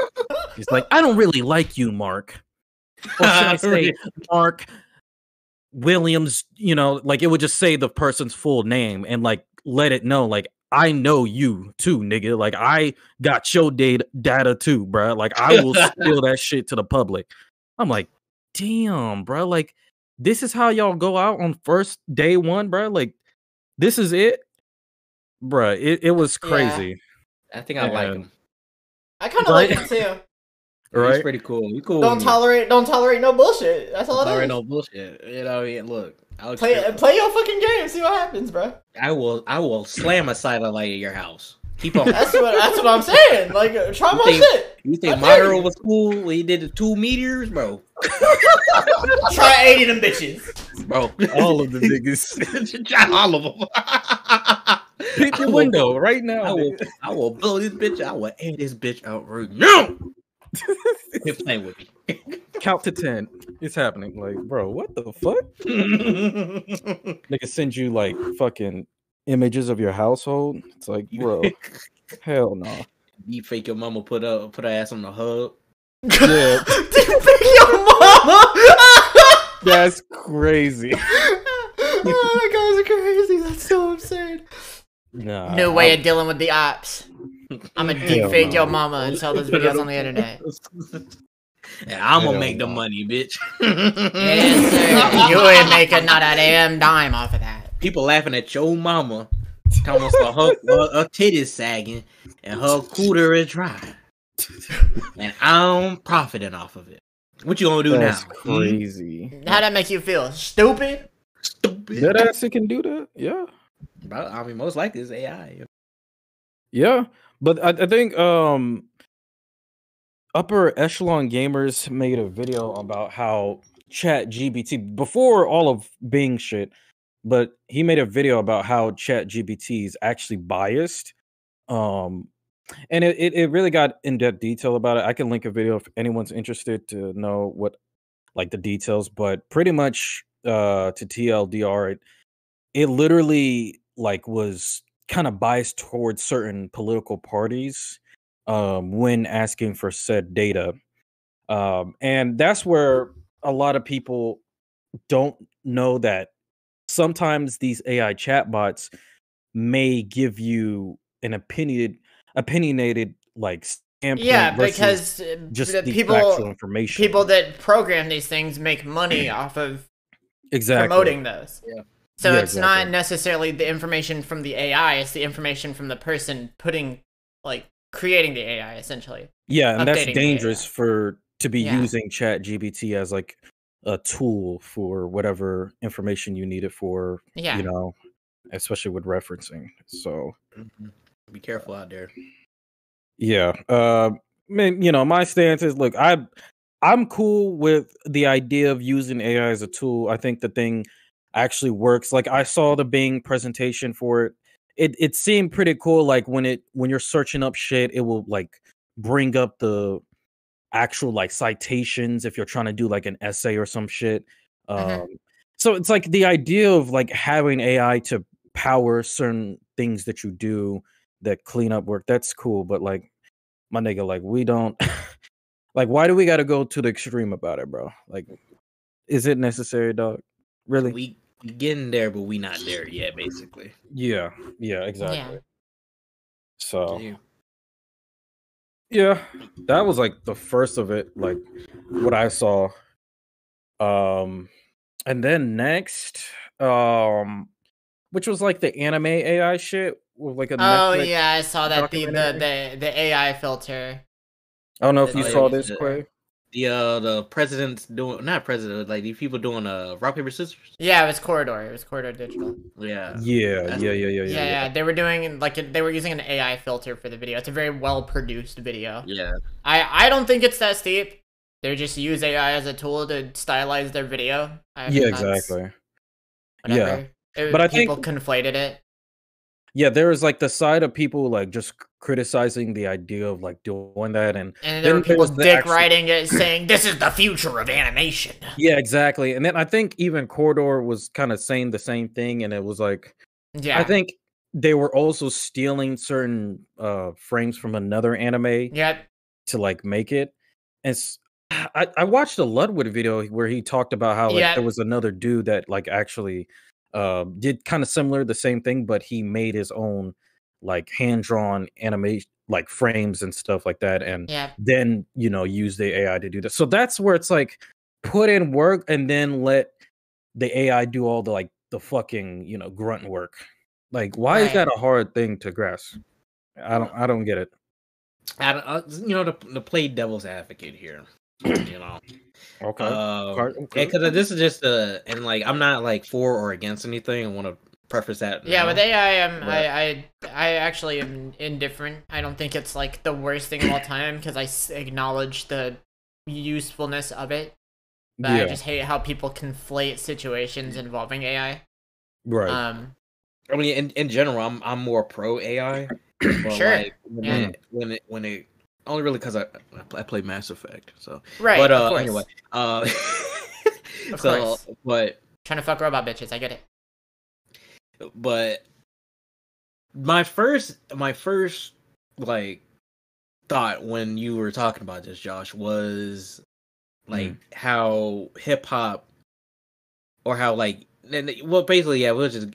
It's like I don't really like you Mark. Or should I say Mark Williams, you know, like it would just say the person's full name and like let it know, like I know you too, nigga. Like I got your data data too, bruh. Like I will spill that shit to the public. I'm like, damn, bruh. Like this is how y'all go out on first day one, bruh. Like this is it, bruh. It, it was Yeah. crazy, I think I like And- him. I kind of like it too. He's right? pretty cool. He cool. Don't tolerate, don't tolerate no bullshit. That's all it Tolerate is. no bullshit. You know, yeah, look. I'll Play, trip. play your fucking game. See what happens, bro. I will. I will slam a satellite at your house. Keep on. That's what. That's what I'm saying. Like, uh, try my think- shit. You think dare Maduro was cool when he did the two meteors, bro? Try eighty them bitches. Bro, All of the niggas. Try all of them. Hit I the will- window right now. I will. I will blow this bitch. I will air this bitch out right now. Quit playing with me. Count to ten. It's happening. Like, bro, what the fuck? They can send you like fucking images of your household. It's like, bro, hell no. you fake your mama put up put her ass on the hub. Yeah, you fake your mama. that's crazy. oh, that guy's crazy. That's so insane. Nah, New way of dealing with the ops. I'm gonna deep fake no. your mama and sell those videos on the internet. Yeah, I'm gonna make the money, bitch. Yes, sir. You ain't making not a damn dime off of that. People laughing at your mama, telling us her, her, her titties sagging and her cooter is dry, and I'm profiting off of it. What you gonna do that's now? Hmm? crazy. How'd that make you feel? Stupid? Stupid. That ass it can do that. Yeah, Bro, I mean, most likely it's AI. yeah. But I, I think um upper echelon gamers made a video about how chat gbt before all of bing shit but he made a video about how chat gbt is actually biased um and it, it, it really got in depth detail about it. I can link a video if anyone's interested to know what like the details, but pretty much uh to TLDR it it literally like was kind of biased towards certain political parties um when asking for said data. Um and that's where a lot of people don't know that sometimes these AI chatbots may give you an opinionated opinionated like Yeah, because uh, just the people people that program these things make money off of exactly promoting those. Yeah. So Yeah, it's not necessarily the information from the AI, it's the information from the person putting like creating the AI essentially. Yeah, and that's dangerous for to be Yeah. using Chat GBT as like a tool for whatever information you need it for. Yeah. You know, especially with referencing. So Mhm. Be careful out there. yeah. Uh man, you know, my stance is look, I I'm cool with the idea of using AI as a tool. I think the thing actually works. Like I saw the Bing presentation for it. It it seemed pretty cool. Like when it when you're searching up shit, it will like bring up the actual like citations if you're trying to do like an essay or some shit. Um Mhm. so it's like the idea of like having AI to power certain things that you do that clean up work, that's cool. But like my nigga, like we don't like why do we gotta go to the extreme about it, bro? Like is it necessary, dog? Really? We getting there, but we not there yet. Basically. yeah, yeah, exactly. Yeah. So Yeah. yeah, that was like the first of it, like what I saw. Um and then next, um which was like the anime AI shit with like a Oh Netflix- yeah, I saw that the, the the the AI filter. I don't know if you Oh, saw yeah, this, Quay. The uh the president's doing not president like these people doing uh rock paper scissors. Yeah, it was Corridor. It was Corridor Digital. Yeah. Yeah, That's- yeah, yeah, yeah, Yeah, yeah. yeah, they were doing like they were using an AI filter for the video. It's a very well produced video. Yeah. I I don't think it's that steep. They just use AI as a tool to stylize their video. I Yeah, exactly. Whatever. It- But I people think- conflated it. Yeah, there was like the side of people like just criticizing the idea of like doing that and And there were there people dick actual- writing it saying this is the future of animation. yeah, exactly. And then I think even Corridor was kind of saying the same thing and it was like Yeah. I think they were also stealing certain uh frames from another anime Yep. to like make it. And s- I, I watched a Ludwig video where he talked about how like Yeah. there was another dude that like actually um did kind of similar the same thing, but he made his own like hand drawn animation like frames and stuff like that, and Yep. then you know use the AI to do that. So that's where it's like put in work and then let the AI do all the like the fucking you know grunt work. Like why is that a hard thing to grasp? I don't I don't get it. I don't, uh, you know, to, to play devil's advocate here, you know, Okay. um, okay. because this is just a, and like I'm not like for or against anything. I want to preface that. Yeah, now. with AI, um, But- I, I, I actually am indifferent. I don't think it's like the worst thing of all time because I acknowledge the usefulness of it. But yeah, I just hate how people conflate situations involving AI. right. Um, I mean, in, in general, I'm I'm more pro AI. But Sure, Like, when, yeah. it, when it when it only really because I I play Mass Effect. So, right. but uh, course. anyway, uh, Of so course. but Trying to fuck robot bitches. I get it. but my first my first like thought when you were talking about this josh was like how hip hop or how like and- well basically yeah we'll just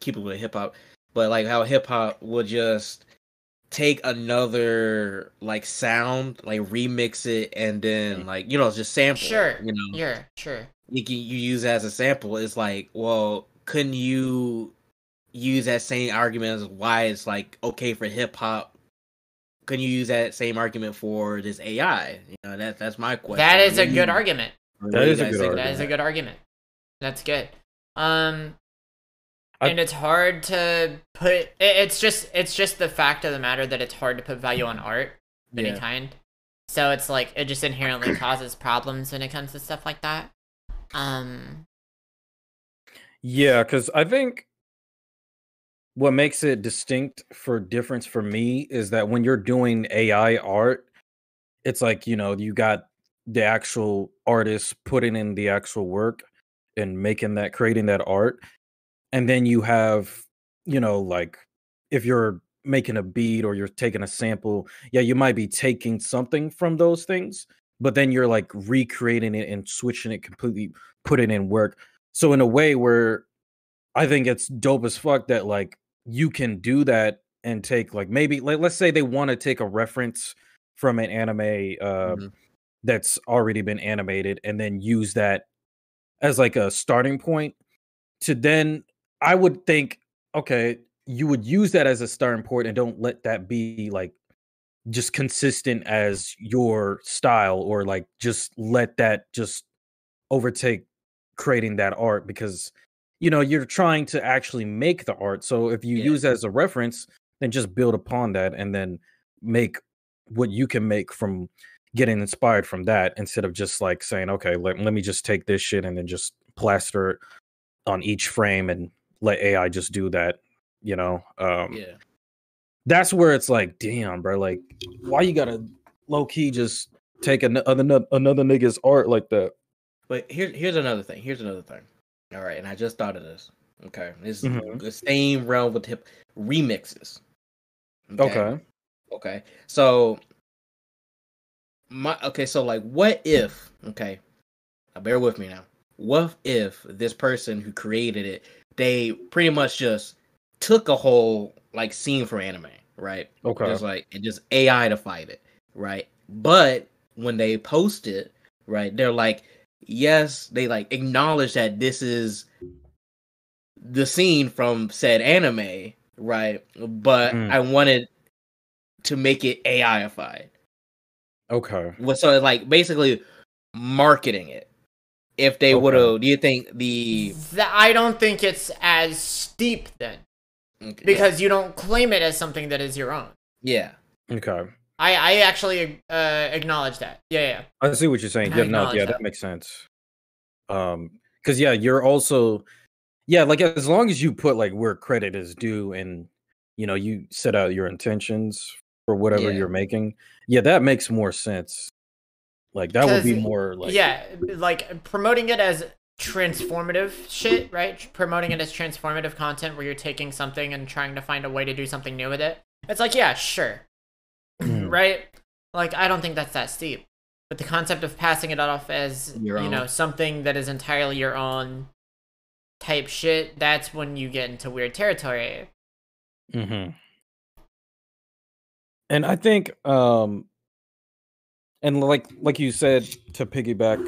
keep it with hip hop but like how hip hop would just take another like sound like remix it and then like you know just sample it, Sure. you know Yeah, sure. you can you use as a sample it's like well couldn't you use that same argument as why it's like okay for hip hop couldn't you use that same argument for this ai you know that that's my question That is a good argument. what That do you is a good think That a good argument. That's good. Um, I- and it's hard to put. It's just it's just the fact of the matter that it's hard to put value on art of any kind. So it's like it just inherently causes problems when it comes to stuff like that. Um, Yeah, because I think what makes it distinct for difference for me is that when you're doing AI art, it's like, you know, you got the actual artist putting in the actual work and making that creating that art. And then you have, you know, like if you're making a beat or you're taking a sample, yeah, you might be taking something from those things, but then you're like recreating it and switching it completely, putting in work. So in a way where I think it's dope as fuck that like you can do that and take like maybe like let's say they want to take a reference from an anime uh, Mhm. that's already been animated and then use that as like a starting point to then I would think okay you would use that as a starting point and don't let that be like just consistent as your style or like just let that just overtake creating that art because you know you're trying to actually make the art so if you Yeah. use as a reference then just build upon that and then make what you can make from getting inspired from that instead of just like saying okay let, let me just take this shit and then just plaster it on each frame and let ai just do that you know um Yeah. that's where it's like damn bro like why you gotta low-key just take another another nigga's art like that But here's here's another thing. Here's another thing. All right, and I just thought of this. Okay, this is Mhm. the same realm with hip remixes. okay, Okay. So my okay, so like what if okay. Now bear with me now. What if this person who created it, they pretty much just took a whole like scene from anime, right? okay Just like it just AI to fight it, right? But when they post it, right, they're like, yes, they like acknowledge that this is the scene from said anime, right? But Mm. I wanted to make it AIified. okay Well, so like basically marketing it. If they Okay. would have, do you think the Th- I don't think it's as steep then, okay, because you don't claim it as something that is your own. yeah, okay I I actually uh, acknowledge that. Yeah, yeah. I see what you're saying. I Yeah, no, yeah, that. that. makes sense. Um, because yeah, you're also, yeah, like as long as you put like where credit is due, and you know you set out your intentions for whatever Yeah. you're making. Yeah, that makes more sense. Like that would be more like yeah, like promoting it as transformative shit, right? Promoting it as transformative content where you're taking something and trying to find a way to do something new with it. It's like, yeah, sure. Mhm. right? Like I don't think that's that steep. But the concept of passing it off as Your you know something that is entirely your own type shit, that's when you get into weird territory. Mm-hmm. And I think, um, and like like you said to piggyback,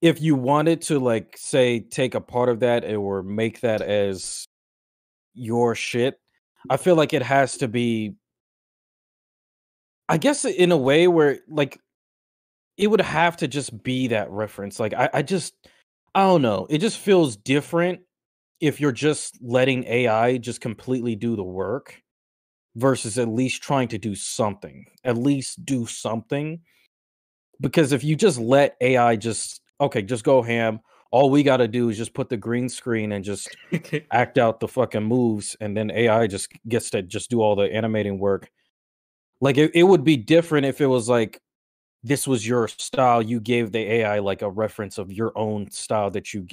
if you wanted to like say take a part of that or make that as your shit, I feel like it has to be. I guess in a way where like it would have to just be that reference. Like I, I just I don't know. It just feels different if you're just letting AI just completely do the work versus at least trying to do something. At least do something. Because if you just let AI just okay, just go ham, all we got to do is just put the green screen and just act out the fucking moves and then AI just gets to just do all the animating work. Like it, it would be different if it was like this was your style you gave the AI like a reference of your own style that you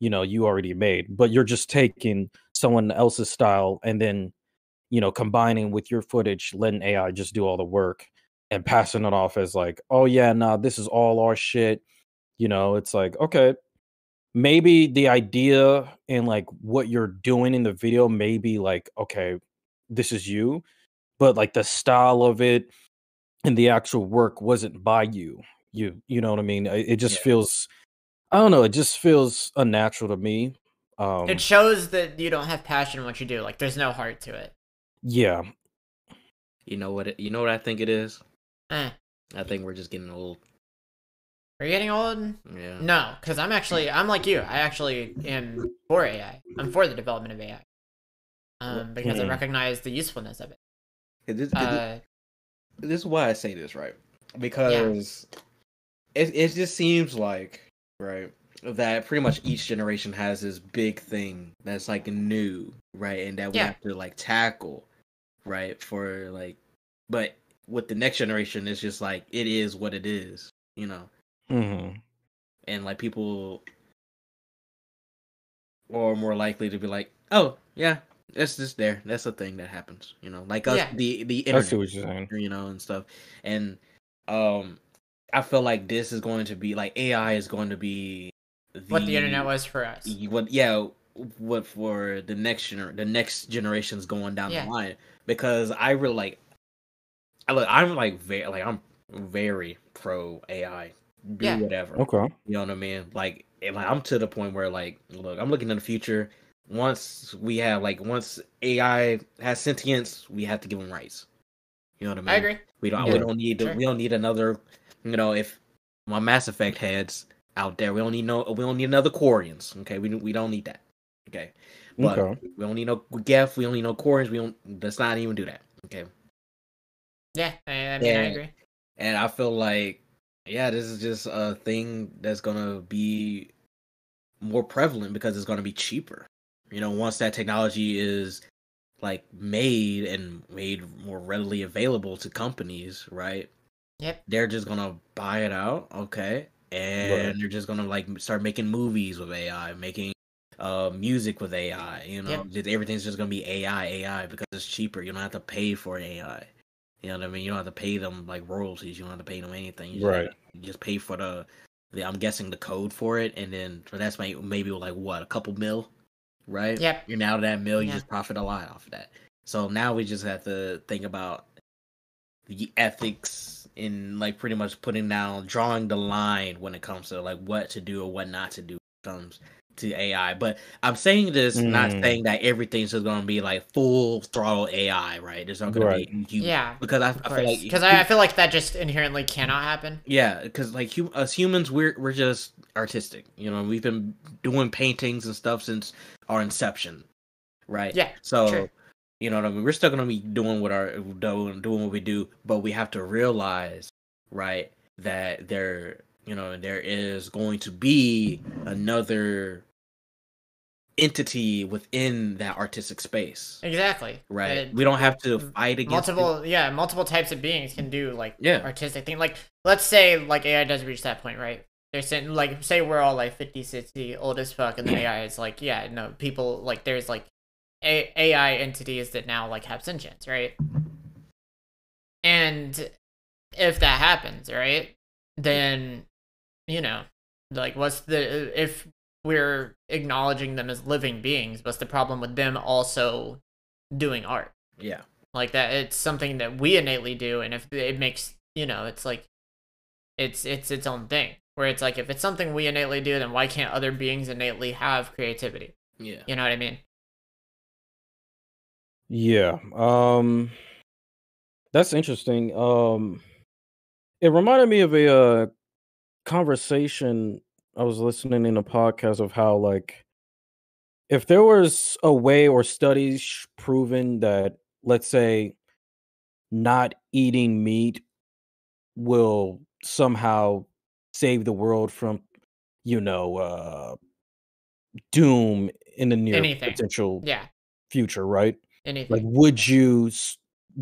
you know you already made but you're just taking someone else's style and then you know combining with your footage letting AI just do all the work and passing it off as like oh yeah nah this is all our shit you know it's like okay maybe the idea and like what you're doing in the video may be like okay this is you but like the style of it and the actual work wasn't by you you you know what i mean it it just Yeah. feels i don't know it just feels unnatural to me um it shows that you don't have passion in what you do. Like there's no heart to it. Yeah you know what? It, you know what I think it is. Eh. I think we're just getting old. Are you getting old? Yeah. No, because I'm actually I'm like you. I actually am for AI. I'm for the development of AI. Um, because I Mhm. recognize the usefulness of it. It- this, it- Uh, this is why I say this, right? Because it it just seems like right that pretty much each generation has this big thing that's like new, right? And that we Yeah. have to like tackle, right? For like, but with the next generation, it's just like it is what it is, you know. hmm And like people are more likely to be like, oh yeah, that's just there. That's a thing that happens, you know. Like us, Yeah. the the I internet see what you're saying. you know, and stuff. And um I feel like this is going to be like AI is going to be what the internet was for us. y- What yeah, what for the next gener the next generations going down Yeah. the line because I really like I look I'm like very like I'm very pro AI. Do Yeah. whatever. Okay. You know what I mean? Like, and, like, I'm to the point where like, look, I'm looking in the future. Once we have like, once AI has sentience, we have to give them rights. You know what I mean? I agree. We don't. Yeah. We don't need. Sure. We don't need another. You know, if my Mass Effect heads out there, we don't need no. We don't need another Quarians. Okay, we we don't need that. Okay, but Okay. we don't need no Geth. We don't need no Quarians. We don't. Let's not even do that. Okay, Yeah, I, I mean, I agree. and I feel like, yeah, this is just a thing that's gonna be more prevalent because it's gonna be cheaper. You know, once that technology is like made and made more readily available to companies, right? Yep. They're just gonna buy it out, okay, and Right. they're just gonna like start making movies with AI, making uh music with AI. You know, Yep. just everything's just gonna be AI, AI because it's cheaper. You don't have to pay for AI. You know what I mean? You don't have to pay them like royalties. You don't have to pay them anything. You just, Right. You just pay for the, the, I'm guessing the code for it, and then so that's may, maybe like what a couple mil, right? Yep. You're now to that mil. You Yeah. just profit a lot off of that. So now we just have to think about the ethics in like pretty much putting down, drawing the line when it comes to like what to do or what not to do when it comes to AI. But I'm saying this not Mm. saying that everything's just gonna be like full throttle AI, right? There's not gonna be you, Yeah, because I, I feel like Because I, I feel like that just inherently cannot happen. yeah, because like hum- us humans, we're we're just artistic. You know, we've been doing paintings and stuff since our inception, right? Yeah, So, true. you know what I mean. We're still gonna be doing what our doing doing what we do, but we have to realize, right, that there, you know, there is going to be another entity within that artistic space, Exactly. right? We don't have to fight against it. multiple yeah multiple types of beings can do like Yeah. artistic thing like let's say like ai does reach that point right they're saying like say we're all like 50 60 old as fuck and then ai is like yeah no people like there's like a- ai entities that now like have sentience right and if that happens right then you know like what's the if we're acknowledging them as living beings what's the problem with them also doing art Yeah, like that it's something that we innately do and if it makes you know it's like it's it's its own thing where it's like if it's something we innately do then why can't other beings innately have creativity yeah. you know what i mean Yeah. Um that's interesting. Um it reminded me of a uh, conversation I was listening in a podcast of how like if there was a way or studies proven that let's say not eating meat will somehow save the world from you know uh doom in the near Anything. potential yeah. future right? Anything. like would you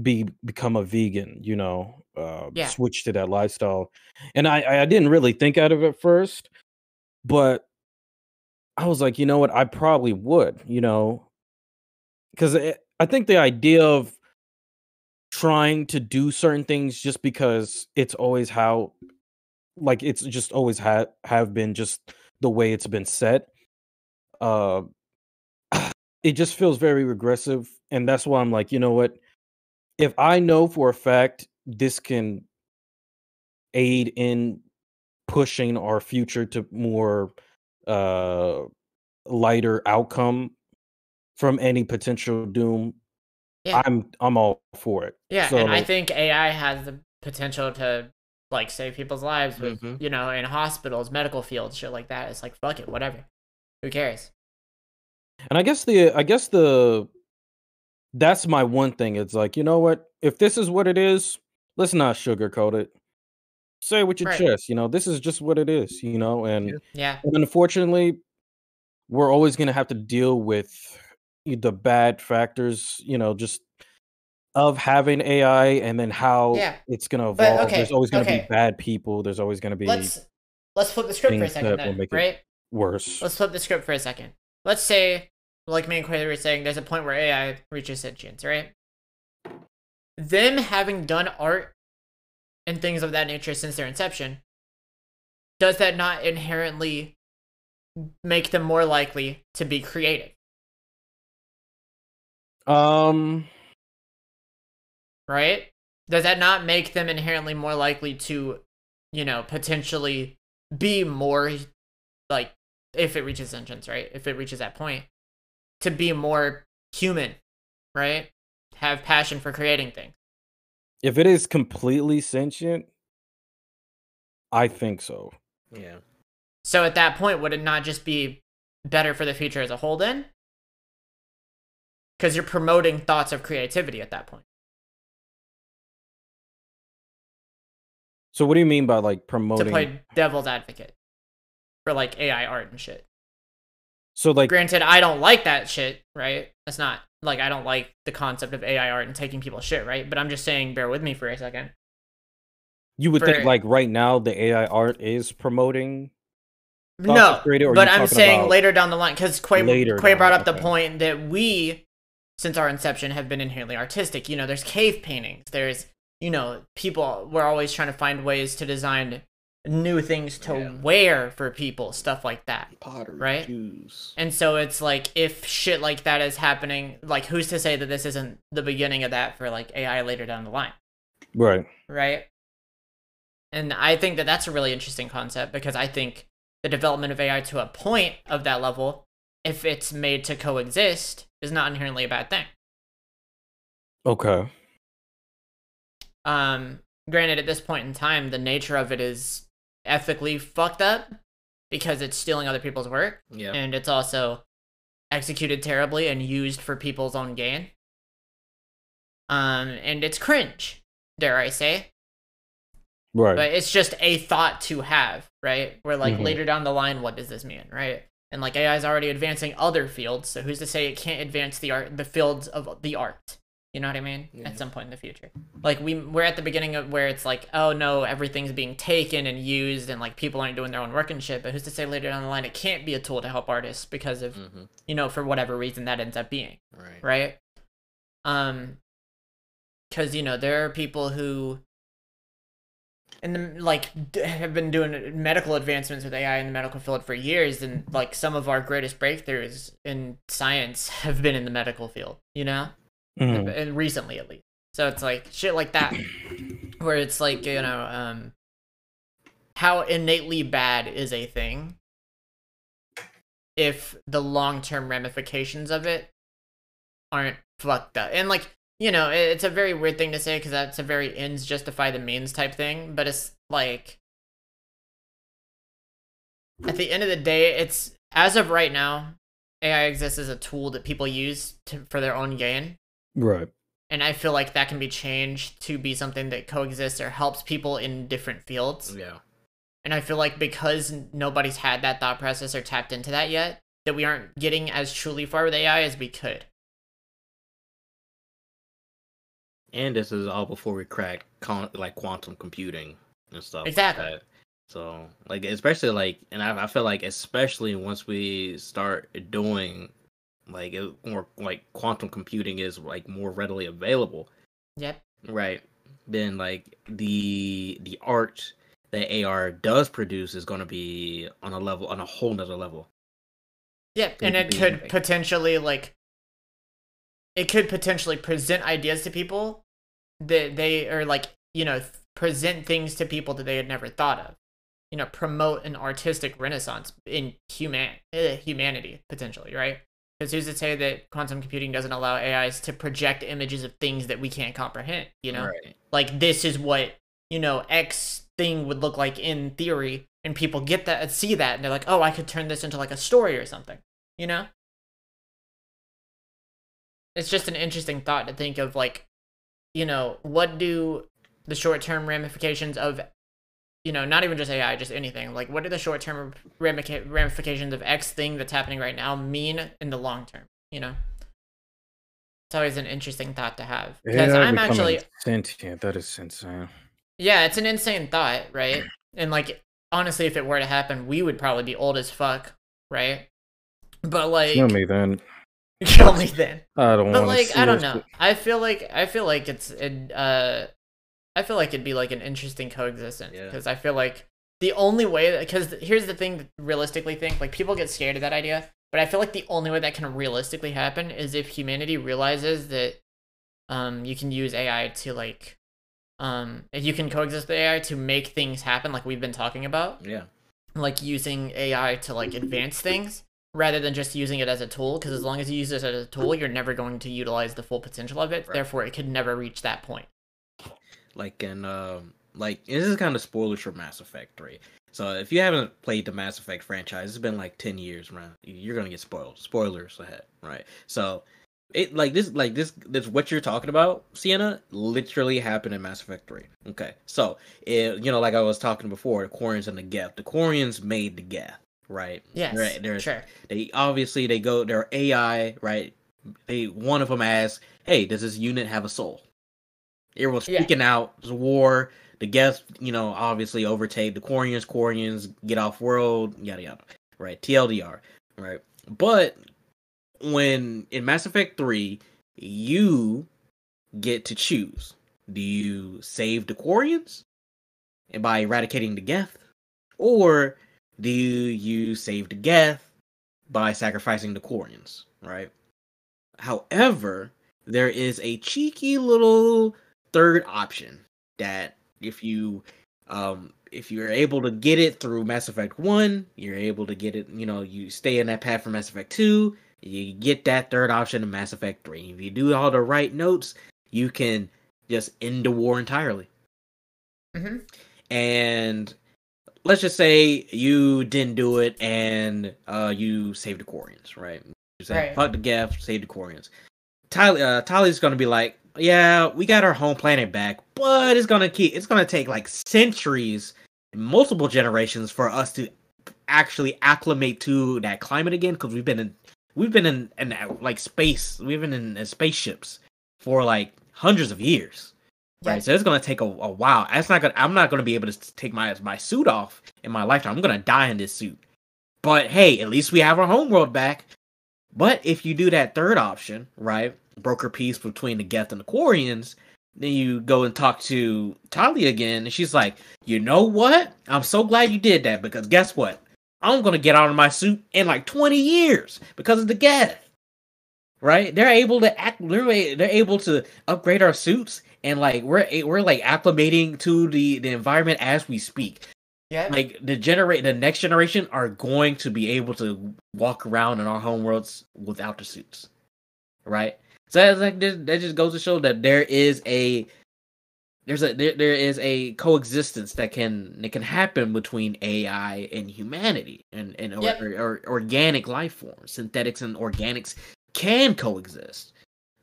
be become a vegan you know uh Yeah. switch to that lifestyle. And i i didn't really think out of it first but i was like you know what? I probably would you know? Because i think the idea of trying to do certain things just because it's always how like it's just always had have been just the way it's been set uh it just feels very regressive and that's why i'm like you know what if i know for a fact this can aid in pushing our future to more uh lighter outcome from any potential doom Yeah. i'm i'm all for it yeah so, and i think ai has the potential to like save people's lives with Mhm. you know in hospitals medical fields shit like that it's like fuck it whatever who cares And I guess the I guess the that's my one thing. It's like, you know what? If this is what it is, let's not sugarcoat it. say it with your Right. chest. You know, this is just what it is. You know, and, Yeah. And unfortunately, we're always gonna have to deal with the bad factors. You know, just of having AI and then how Yeah. it's gonna But, evolve. okay, There's always gonna okay. be bad people. There's always gonna be Let's let's flip the script for a second then, will make it- right? worse. Let's flip the script for a second. Let's say, like me and Quayle were saying, there's a point where AI reaches sentience, right? Them having done art and things of that nature since their inception, does that not inherently make them more likely to be creative, Um, right? Does that not make them inherently more likely to, you know, potentially be more like if it reaches sentience, right? If it reaches that point, to be more human, right? Have passion for creating things. if it is completely sentient, I think so. Yeah. So at that point, would it not just be better for the future as a whole then? Because you're promoting thoughts of creativity at that point. So what do you mean by like promoting? To play devil's advocate for like AI art and shit. So like Granted, I don't like that shit, right? That's not like I don't like the concept of AI art and taking people's shit, right? But I'm just saying, bear with me for a second. you would for- think like right now the AI art is promoting. No, but I'm saying later down the line because Quay, Quay brought up the okay. point that we, since our inception, have been inherently artistic. You know, there's cave paintings. There's you know people. We're always trying to find ways to design new things to Yeah. wear for people, stuff like that. Pottery. Right? Shoes. And so it's like if shit like that is happening, like who's to say that this isn't the beginning of that for like AI later down the line, right? right? And I think that that's a really interesting concept because I think the development of AI to a point of that level, if it's made to coexist, is not inherently a bad thing. Okay. Um, granted, at this point in time, the nature of it is ethically fucked up because it's stealing other people's work. Yeah. and it's also executed terribly and used for people's own gain. Um, and it's cringe, dare I say, Right. but it's just a thought to have, right? Where like Mhm. later down the line, what does this mean, right? And like AI is already advancing other fields, so who's to say it can't advance the art, the fields of the art? You know what I mean? Yeah. At some point in the future, like we we're at the beginning of where it's like, oh no, everything's being taken and used, and like people aren't doing their own work and shit. But who's to say later down the line it can't be a tool to help artists because of Mm-hmm. you know for whatever reason that ends up being Right. right um because you know there are people who and the, like d- have been doing medical advancements with ai in the medical field for years and like some of our greatest breakthroughs in science have been in the medical field you know Mhm. and recently at least. So it's like shit like that where it's like you know um how innately bad is a thing if the long-term ramifications of it aren't fucked up. And like you know it's a very weird thing to say because that's a very ends justify the means type thing but it's like at the end of the day it's as of right now ai exists as a tool that people use to, for their own gain Right. and I feel like that can be changed to be something that coexists or helps people in different fields. Yeah. And I feel like because nobody's had that thought process or tapped into that yet, that we aren't getting as truly far with AI as we could. And this is all before we crack con- like quantum computing and stuff. like Exactly. that. So like especially like, and I, I feel like especially once we start doing like it, more like quantum computing is like more readily available, Yep. right? Then like the the art that AR does produce is going to be on a level on a whole nother level. Yep. And it could like- potentially like it could potentially present ideas to people that they or like, you know, present things to people that they had never thought of. You know, promote an artistic renaissance in human uh, humanity potentially, right? Because who's to say that quantum computing doesn't allow AIs to project images of things that we can't comprehend? You know, Right. like this is what you know X thing would look like in theory, and people get that, and see that, and they're like, oh, I could turn this into like a story or something. You know, it's just an interesting thought to think of, like, you know, what do the short-term ramifications of you know, not even just AI, just anything. Like, what do the short term ramifications of X thing that's happening right now mean in the long term? You know, it's always an interesting thought to have because Yeah, I'm actually sentient. That is insane. yeah, it's an insane thought, right? And like, honestly, if it were to happen, we would probably be old as fuck, right? But like, Kill me then. kill me then. I don't But like, I don't know. I feel like I feel like it's it, uh, I feel like it'd be like an interesting coexistence Yeah. because I feel like the only way because here's the thing. Realistically, think like people get scared of that idea, but I feel like the only way that can realistically happen is if humanity realizes that um you can use AI to like um if you can coexist with AI to make things happen like we've been talking about Yeah. like using AI to like advance things rather than just using it as a tool because as long as you use it as a tool you're never going to utilize the full potential of it Right. therefore it could never reach that point like in um like this is kind of spoilers for Mass Effect 3. So if you haven't played the Mass Effect franchise, it's been like 10 years, man. You're going to get spoiled. Spoilers ahead, right? So it like this like this this what you're talking about, Sienna, literally happened in Mass Effect 3. Okay. So, it, you know like I was talking before, the Quarians and the Geth. The Quarians made the Geth, right? yes Right, there's sure they obviously they go their AI, right? They one of them asks, "Hey, does this unit have a soul?" It was Yeah. freaking out. It's a war. The Geth, you know, obviously overtake the Quarians. Quarians get off world. Yada yada. Right? TLDR. Right? But when in Mass Effect Three, you get to choose. Do you save the Quarians and by eradicating the Geth, or do you save the Geth by sacrificing the Quarians? Right. However, there is a cheeky little third option that if you um if you're able to get it through Mass Effect 1, you're able to get it, you know, you stay in that path for Mass Effect 2, you get that third option in Mass Effect 3. If you do all the right notes, you can just end the war entirely. Mm-hmm. And let's just say you didn't do it and uh you saved the Quarians, right? You say Right. fuck the Geth, save the Quarians. Tyler uh Tyler's gonna be like, Yeah, we got our home planet back, but it's gonna keep it's gonna take like centuries, multiple generations for us to actually acclimate to that climate again because we've been in we've been in, in like space we've been in, in spaceships for like hundreds of years. Yeah. right so it's gonna take a, a while. That's not gonna i'm not gonna be able to take my my suit off in my lifetime. I'm gonna die in this suit. But hey at least we have our homeworld back. But if you do that third option right broker peace between the geth and the quarians then you go and talk to Talia again, and she's like, "You know what? I'm so glad you did that because guess what? I'm gonna get out of my suit in like 20 years because of the Geth. Right? They're able to act. Literally, they're able to upgrade our suits, and like we're we're like acclimating to the the environment as we speak. yeah Like the generate the next generation are going to be able to walk around in our homeworlds without the suits, right? So like that just goes to show that there is a there's a there, there is a coexistence that can that can happen between AI and humanity and and or, or, or organic life forms, synthetics and organics can coexist.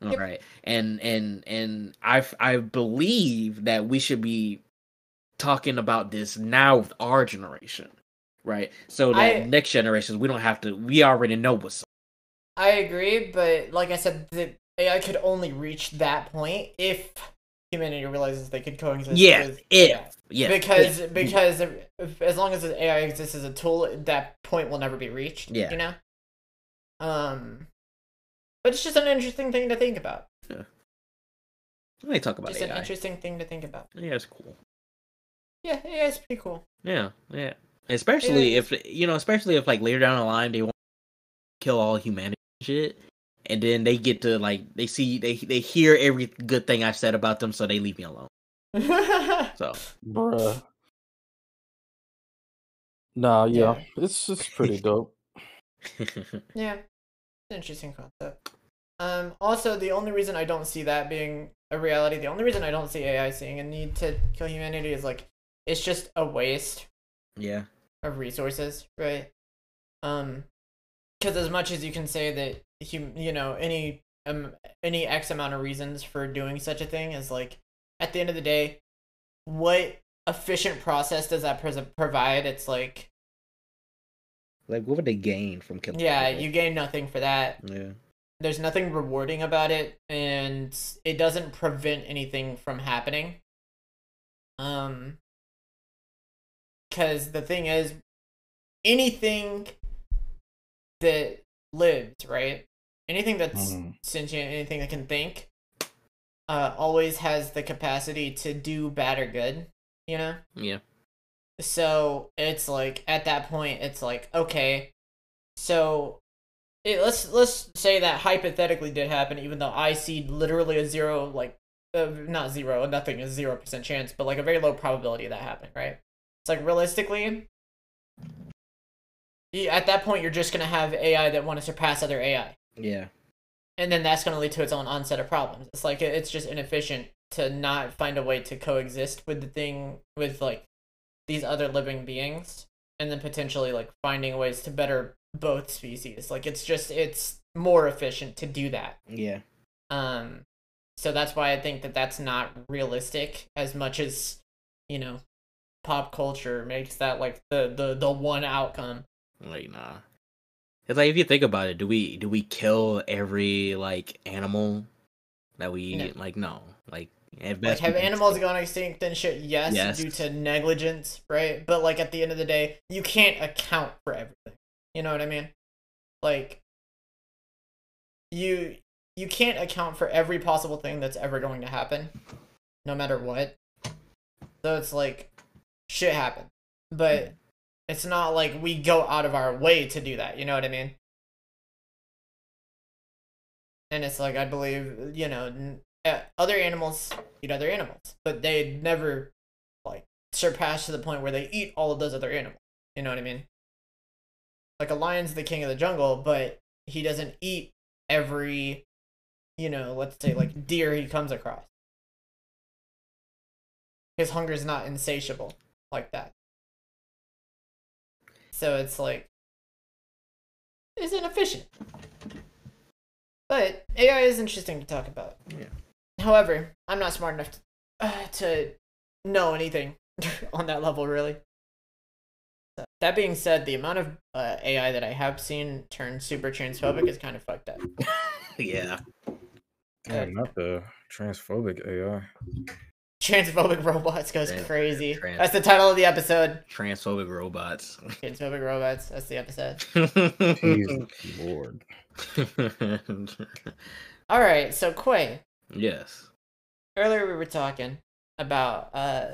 All Yep. right, and and and I I believe that we should be talking about this now with our generation, right? So that I- next generations we don't have to. We already know what's i agree but like i said the ai could only reach that point if humanity realizes they could coexist yeah, with if AI. yeah, because if, because if, if- as long as AI exists as a tool, that point will never be reached. Yeah. you know. Um, but it's just an interesting thing to think about. Yeah. let me talk about just an interesting thing to think about. Yeah, it's cool. Yeah, AI is pretty cool. Yeah, yeah. Especially Yeah. if you know, especially if like later down the line they want to kill all humanity and shit, and then they get to like they see they they hear every good thing I've said about them, so they leave me alone. So Bruh. Nah, yeah, it's it's pretty dope. yeah, it's an interesting concept. Um, also, the only reason I don't see that being a reality, the only reason I don't see AI seeing a need to kill humanity is like it's just a waste yeah, of resources, right? Um, because as much as you can say that hum- you know any um any x amount of reasons for doing such a thing is like at the end of the day, what efficient process does that pres- provide? It's like, Like, what would they gain from killing? yeah, people? you gain nothing for that. Yeah. There's nothing rewarding about it, and it doesn't prevent anything from happening. Um, because the thing is, anything that lives, right? Anything that's Mhm. sentient, anything that can think, uh, always has the capacity to do bad or good. You know. Yeah. So it's like at that point, it's like okay, so it, let's let's say that hypothetically did happen, even though I see literally a zero, like uh, not zero, nothing is zero percent chance, but like a very low probability of that happening, right? It's like realistically, you, at that point, you're just gonna have AI that want to surpass other AI, Yeah. and then that's gonna lead to its own onset of problems. It's like it's just inefficient to not find a way to coexist with the thing with like these other living beings and then potentially like finding ways to better both species like it's just it's more efficient to do that Yeah. um so that's why i think that that's not realistic as much as you know pop culture makes that like the the the one outcome Like nah. It's like if you think about it, do we do we kill every like animal that we No. eat? Like no. Like at like have animals gone extinct and shit yes, Yes. due to negligence right but like at the end of the day you can't account for everything you know what i mean like you you can't account for every possible thing that's ever going to happen no matter what so it's like shit happens but it's not like we go out of our way to do that you know what i mean? And it's like i believe you know uh, other animals eat other animals but they never like surpass to the point where they eat all of those other animals you know what i mean? Like a lion's the king of the jungle but he doesn't eat every you know let's say like deer he comes across. His hunger is not insatiable like that so it's like it's inefficient but ai is interesting to talk about Yeah. however i'm not smart enough to, uh, to know anything on that level really so, that being said the amount of uh, ai that i have seen turn super transphobic is kind of fucked up yeah. Yeah, not the transphobic AI. Transphobic robots goes Trans- crazy trans- that's the title of the episode Transphobic robots. transphobic robots that's the episode Jesus Lord. all right so quay yes. earlier we were talking about uh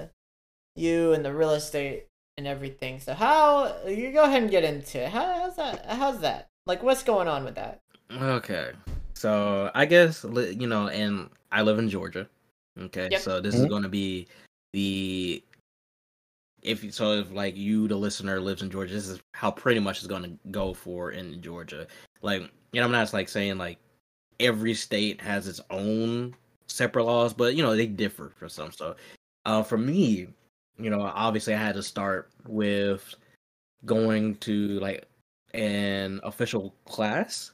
you and the real estate and everything. So how you go ahead and get into it. How, how's that? How's that? Like what's going on with that? Okay. So I guess you know, and I live in Georgia. Okay. Yep. So this is Mhm. going to be the if so if like you the listener lives in Georgia, this is how pretty much it's going to go for in Georgia. Like, you know, I'm not like saying like every state has its own separate laws, but you know, they differ for some stuff. Uh for me, you know, obviously I had to start with going to like an official class.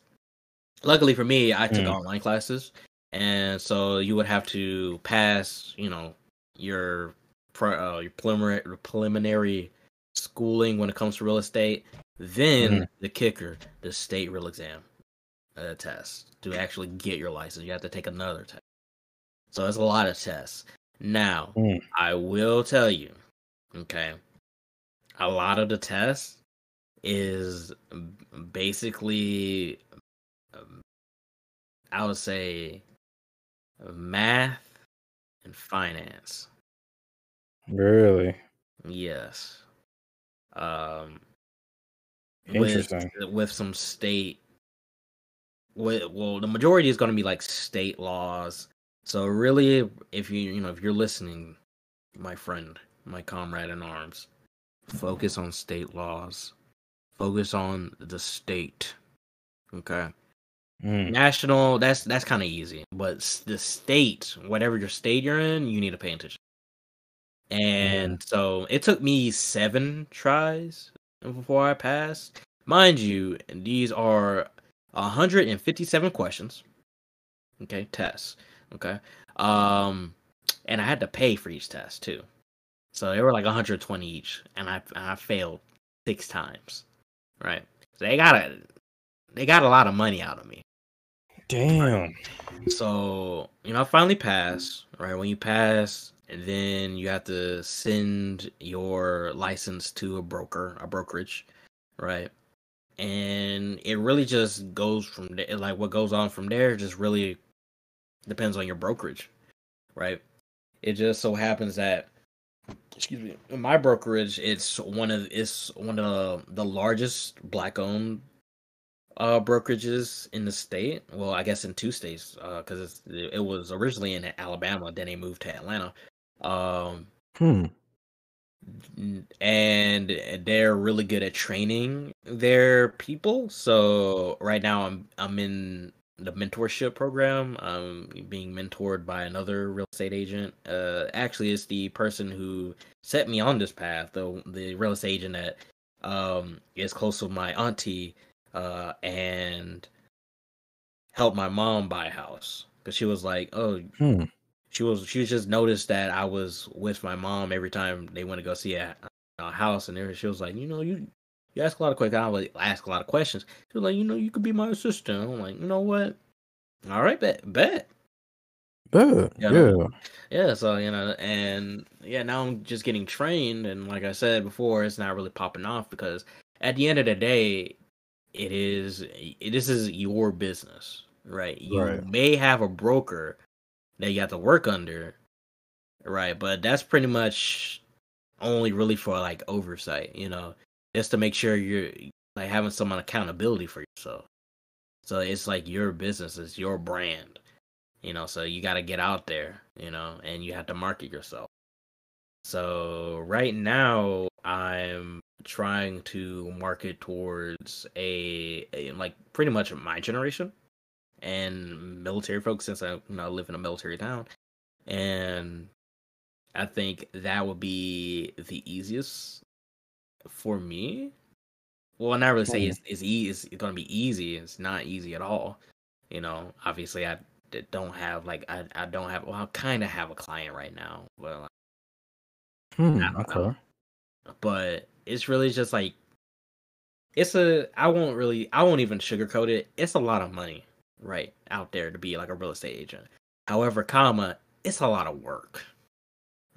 Luckily for me, I took Mm. online classes, and so you would have to pass, you know, your uh, your preliminary preliminary schooling when it comes to real estate. Then Mhm. the kicker, the state real exam uh, test to actually get your license. You have to take another test. So it's a lot of tests. Now, Mm. I will tell you, okay, a lot of the tests is basically, um, I would say, math and finance. Really? Yes. Um, Interesting. With, with some state, with, well, the majority is going to be like state laws. So really, if you you know if you're listening, my friend, my comrade in arms, focus on state laws. Focus on the state. Okay. Mm. National, that's that's kind of easy, but the state, whatever your state you're in, you need to pay attention. And so it took me seven tries before I passed. Mind you, these are 157 questions. Okay, tests. Okay. Um and I had to pay for each test too. So they were like 120 each, and I and I failed six times. Right. So they got a they got a lot of money out of me. Damn. So, you know, I finally passed, right? When you pass, and then you have to send your license to a broker, a brokerage, right? And it really just goes from there. Like what goes on from there just really depends on your brokerage, right? It just so happens that, excuse me, my brokerage it's one of it's one of the largest black-owned uh brokerages in the state. Well, I guess in two states, uh, because it was originally in Alabama, then they moved to Atlanta. Um, Hmm. and they're really good at training their people. So right now, I'm I'm in the mentorship program. I'm being mentored by another real estate agent. Uh, actually, it's the person who set me on this path. The the real estate agent that um is close with my auntie uh, and helped my mom buy a house because she was like, oh, Hmm. she was she just noticed that I was with my mom every time they went to go see a, a house, and she was like, you know, you you ask a lot of questions. I would ask a lot of questions. She was like, you know, you could be my assistant. I'm like, you know what? All right, bet, bet. Bet. Yeah. Yeah. Yeah, so you know, and yeah, now I'm just getting trained, and like I said before, it's not really popping off because at the end of the day, it is it, this is your business, right? You Right. may have a broker that you have to work under, right? But that's pretty much only really for like oversight, you know, just to make sure you're like having some accountability for yourself. So it's like your business, it's your brand, you know. So you got to get out there, you know, and you have to market yourself. So right now, I'm trying to market towards a, a like pretty much my generation and military folks since I you know live in a military town, and I think that would be the easiest for me. Well, not really say it's it's, e- it's going to be easy. It's not easy at all. You know, obviously I don't have like I, I don't have well I kind of have a client right now, but Hmm. I know. Okay. but it's really just like it's a I won't really I won't even sugarcoat it. It's a lot of money right out there to be like a real estate agent. However, comma, it's a lot of work.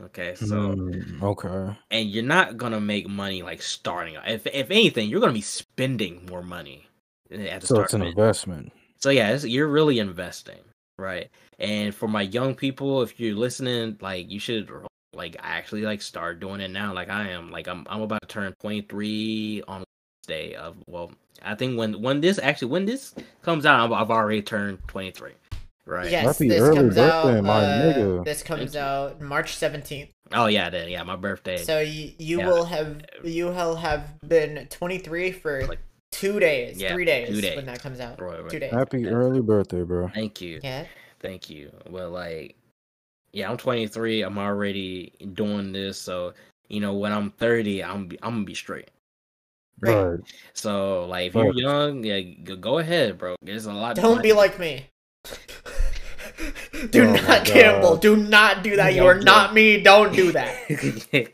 Okay, so Hmm, okay. and you're not gonna make money like starting. If if anything, you're gonna be spending more money at the So start. it's an investment. So yeah, it's, you're really investing, right? And for my young people, if you're listening, like you should like I actually like start doing it now, like I am. Like I'm I'm about to turn 23 on Wednesday of well, I think when when this actually when this comes out, I've, I've already turned 23, right? Yes, Happy this early comes out. my uh, nigga. This comes out March seventeenth. Oh yeah, then yeah, my birthday. So you, you Yeah. will have you will have been 23 for Like- two days, Yeah, three days, two days. when that comes out. Right, right. Two days. Happy early birthday, bro. Thank you. Yeah. Thank you. Well, like, yeah, I'm 23. I'm already doing this, so you know, when I'm 30, I'm I'm gonna be straight. Right. Right. So, like, if you're young, yeah, go ahead, bro. There's a lot. Don't be like me. do Oh not gamble. Do not do that. You are do not me. Don't do that.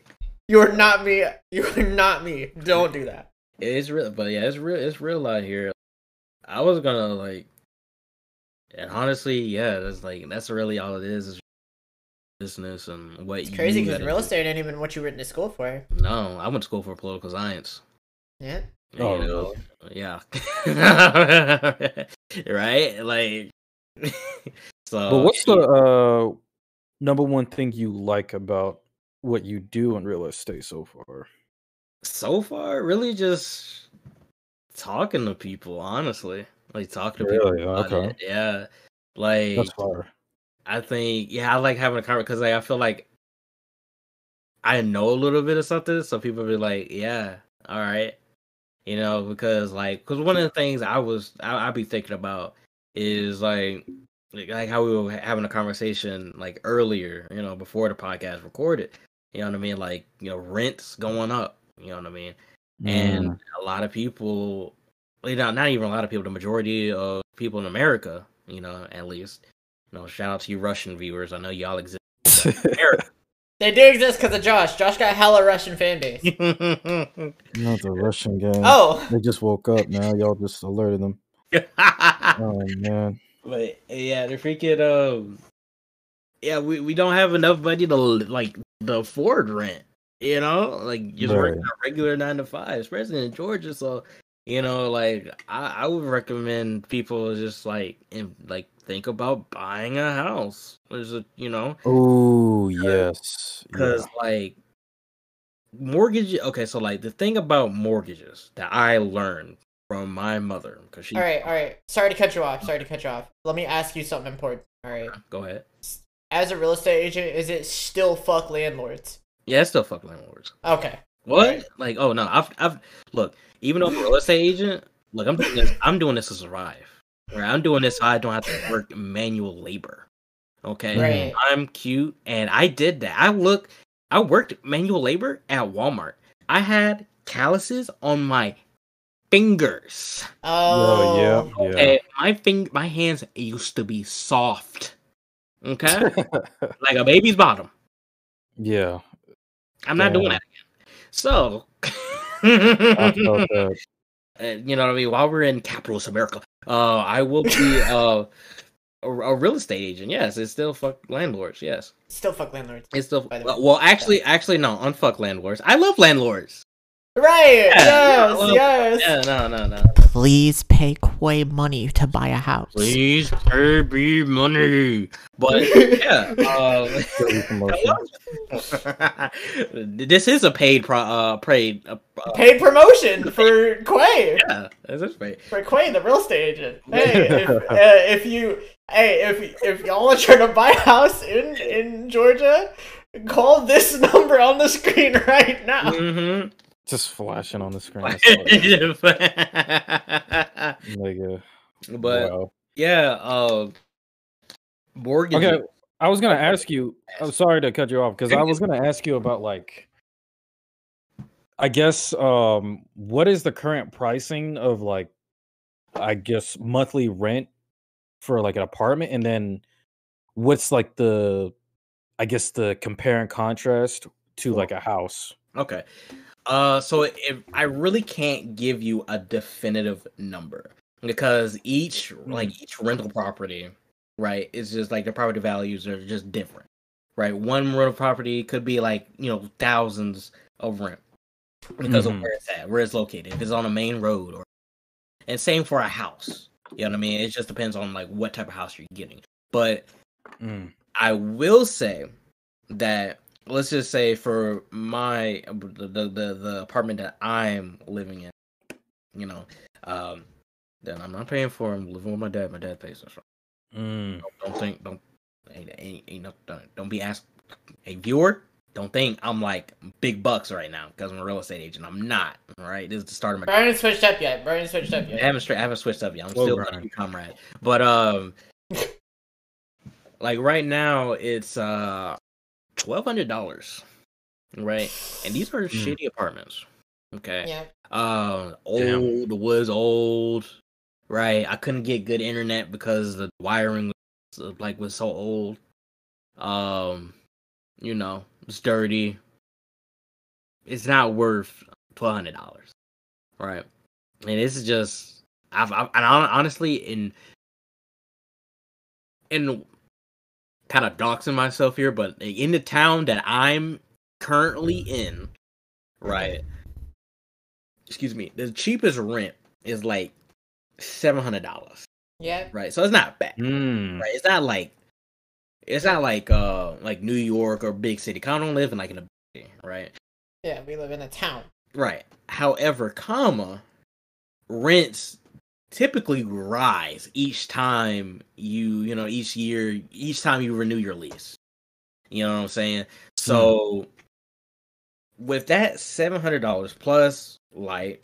You are not me. You are not me. Don't do that. It's real, but yeah, it's real. It's real out here. I was gonna like, and honestly, yeah, that's like that's really all it is. Is business and what It's crazy because real estate ain't even what you went to school for. No, I went to school for political science. Yeah. you Oh, know, yeah, right? Like, so. But what's the uh number one thing you like about what you do in real estate so far? so far? Really, just talking to people. Honestly, like talking to Really? people. about Okay. it. Yeah, like That's fire. I think yeah, I like having a conversation because like I feel like I know a little bit of something, so people be like, yeah, all right, you know, because like because one of the things I was I, I be thinking about is like like like how we were having a conversation like earlier, you know, before the podcast recorded. You know what I mean? Like you know, rents going up. You know what I mean? and Mm. a lot of people you know, not even a lot of people the majority of people in america you know at least you know shout out to you russian viewers i know y'all exist They do exist because of Josh. Josh got hella Russian fan base. Not the Russian gang. Oh, They just woke up now. Y'all just alerted them. Oh man. but yeah, the freaking um, yeah, we, we don't have enough money to like the afford rent. You know, like just working a regular nine to five, especially in Georgia. So you know, like I, I would recommend people just like in, like think about buying a house. There's a you know Oh yes. because like mortgage. Okay, so like the thing about mortgages that I learned from my mother because she. all right, all right. Sorry to cut you off. Sorry to cut you off. Let me ask you something important. All right. Go ahead. As a real estate agent, is it still fuck landlords? Yeah, it's still fuck landlords. Okay. What? Right. Like, oh no, I've, I've look. Even though I'm a real estate agent, look, I'm doing this. I'm doing this to survive. Right? I'm doing this so I don't have to work manual labor. Okay, Right. I'm cute, and I did that. I look. I worked manual labor at Walmart. I had calluses on my fingers. Oh, oh yeah, yeah. Okay, my fing, my hands used to be soft. Okay, like a baby's bottom. yeah. I'm not doing that again. So. I felt that. uh, you know what I mean? While we're in capitalist America, uh, I will be uh, a, a real estate agent. Yes, it's still fuck landlords. Yes, Still fuck landlords. it's still well, well, actually, actually, no, unfuck landlords. I love landlords. Right. Yeah, yes. well, yes. Yeah, no, no, no. Please pay Quay money to buy a house. Please pay me money. But yeah, uh, this is a paid pro, uh, paid. Uh, uh, Paid promotion for Quay. yeah, this is paid. For Quay, the real estate agent. Hey, if, uh, if you, hey, if if y'all are trying to buy a house in in Georgia, call this number on the screen right now. Mm-hmm. Just flashing on the screen. Saw that. But wow. yeah, uh, mortgage. Okay, I was gonna ask you. I'm sorry to cut you off because I was gonna ask you about like, I guess, um, what is the current pricing of like, I guess monthly rent for like an apartment, and then what's like the, I guess the compare and contrast to like a house. Okay. Uh, so if I really can't give you a definitive number because each like each rental property, right, is just like the property values are just different, right? One rental property could be like you know thousands of rent because of Mhm. where it's at, where it's located, if it's on a main road, or and same for a house. You know what I mean? It just depends on like what type of house you're getting. But Mm. I will say that let's just say for my the the the, the apartment that I'm living in, you know, um, then I'm not paying for. I'm living with my dad. My dad pays us. Mm. Don't, don't think don't ain't ain't, ain't no, don't, don't be asked. Hey viewer, don't think I'm like big bucks right now because I'm a real estate agent. I'm not. All right, this is the start of my. Brian ain't switched up yet. Brian ain't switched up yet. I haven't straight. I haven't switched up yet. I'm Well, still Brian. gonna comrade. But um, like right now it's uh twelve hundred dollars, right? And these are shitty apartments. Okay. Yeah. Uh, Damn. old was old, right? I couldn't get good internet because the wiring was uh, like was so old. Um, you know, it's dirty. It's not worth twelve hundred dollars, right? And this is just I've, I've and honestly in in kind of doxing myself here, but in the town that I'm currently in, right? Excuse me, the cheapest rent is like seven hundred dollars, Yeah. right? So it's not bad, Mm. right? It's not like it's not like uh like New York or big city. I don't live in like in a big city, right? Yeah. We live in a town. Right. However, comma, rents typically rise each time you, you know, each year, each time you renew your lease. You know what I'm saying? So hmm. with that seven hundred dollars plus light,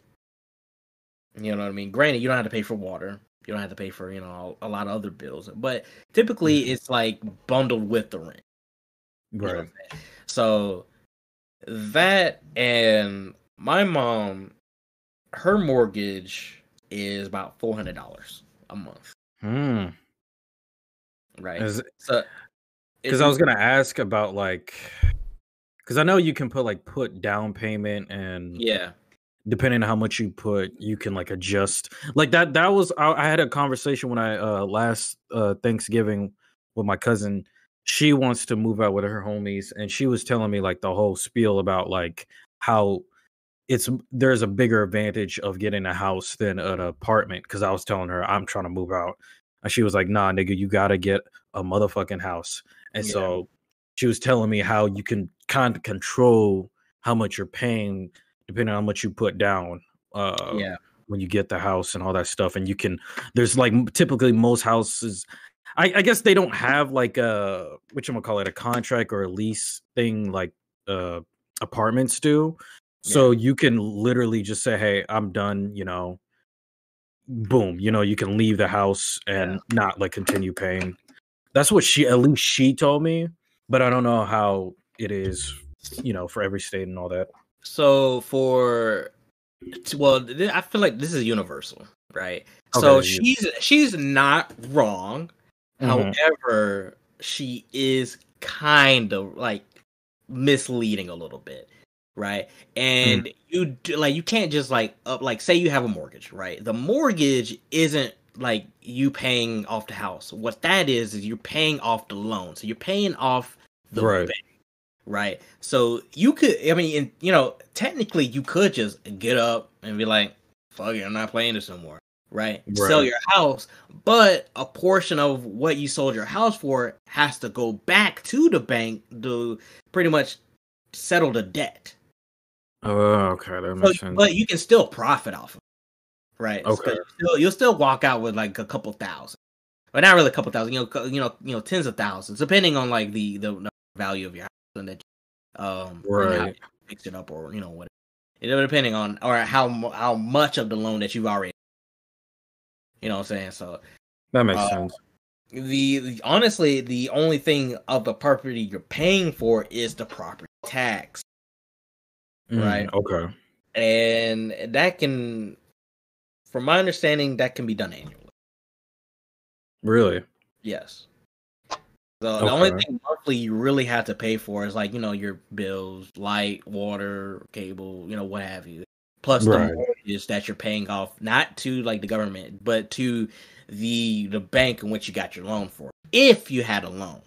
you know what I mean? Granted, you don't have to pay for water. You don't have to pay for, you know, a lot of other bills. But typically hmm. it's like bundled with the rent. You know Right. So that and my mom, her mortgage is about four hundred dollars a month, Hmm. right? Is so because I was gonna ask about like because I know you can put like put down payment and Yeah. depending on how much you put, you can like adjust. Like that. That was I, I had a conversation when I uh last uh Thanksgiving with my cousin. She wants to move out with her homies, and she was telling me like the whole spiel about like how it's there's a bigger advantage of getting a house than an apartment. Because I was telling her I'm trying to move out, and she was like, "Nah, nigga, you gotta get a motherfucking house." And Yeah. so she was telling me how you can kind of control how much you're paying depending on how much you put down uh Yeah. when you get the house and all that stuff and you can there's like typically most houses i, I guess they don't have like a which I'm gonna call it a contract or a lease thing like uh apartments do so you can literally just say hey i'm done you know boom you know you can leave the house and Yeah. not like continue paying that's what she at least she told me but i don't know how it is you know for every state and all that So for well, th- I feel like this is universal, right? so Okay, you- she's she's not wrong. Mhm. However, she is kind of like misleading a little bit, right? Hmm. And you do, like you can't just like up like say you have a mortgage, right? The mortgage isn't like you paying off the house. What that is is you're paying off the loan. So you're paying off the Right. bank, right? So you could, I mean, and, you know, technically you could just get up and be like, "Fuck it, I'm not playing this no more." Right? Sell your house, but a portion of what you sold your house for has to go back to the bank to pretty much settle the debt. Oh okay that So, makes sense but you can still profit off of it, right? So Okay. you'll still, you'll still walk out with like a couple thousand, but not really a couple thousand. You know, you know, you know, tens of thousands, depending on like the the, value of your house and that, um, Right. you fix it up or you know what. You know, depending on or how how much of the loan that you've already. You know what I'm saying? So that makes uh, sense the, the honestly the only thing of the property you're paying for is the property tax. Right. Mm, okay. And that can from my understanding that can be done annually. Really? Yes. So the only thing monthly you really have to pay for is like you know your bills light water cable you know what have you. Plus Right. the mortgage that you're paying off not to like the government but to the the bank in which you got your loan for if you had a loan.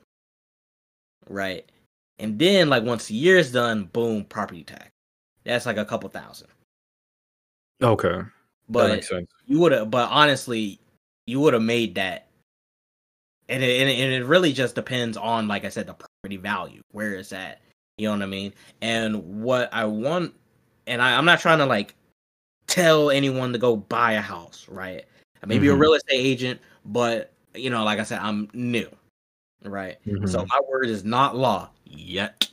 Right? And then like once the year is done boom property tax that's like a couple thousand. Okay. That but makes sense. you would have but honestly you would have made that. And it, and it, and it really just depends on like i said the property value where it's at. You know what i mean? And what i want and I, i'm not trying to like tell anyone to go buy a house right? I may be a mm-hmm. real estate agent but you know like i said i'm new right? So mm-hmm. my word is not law yet.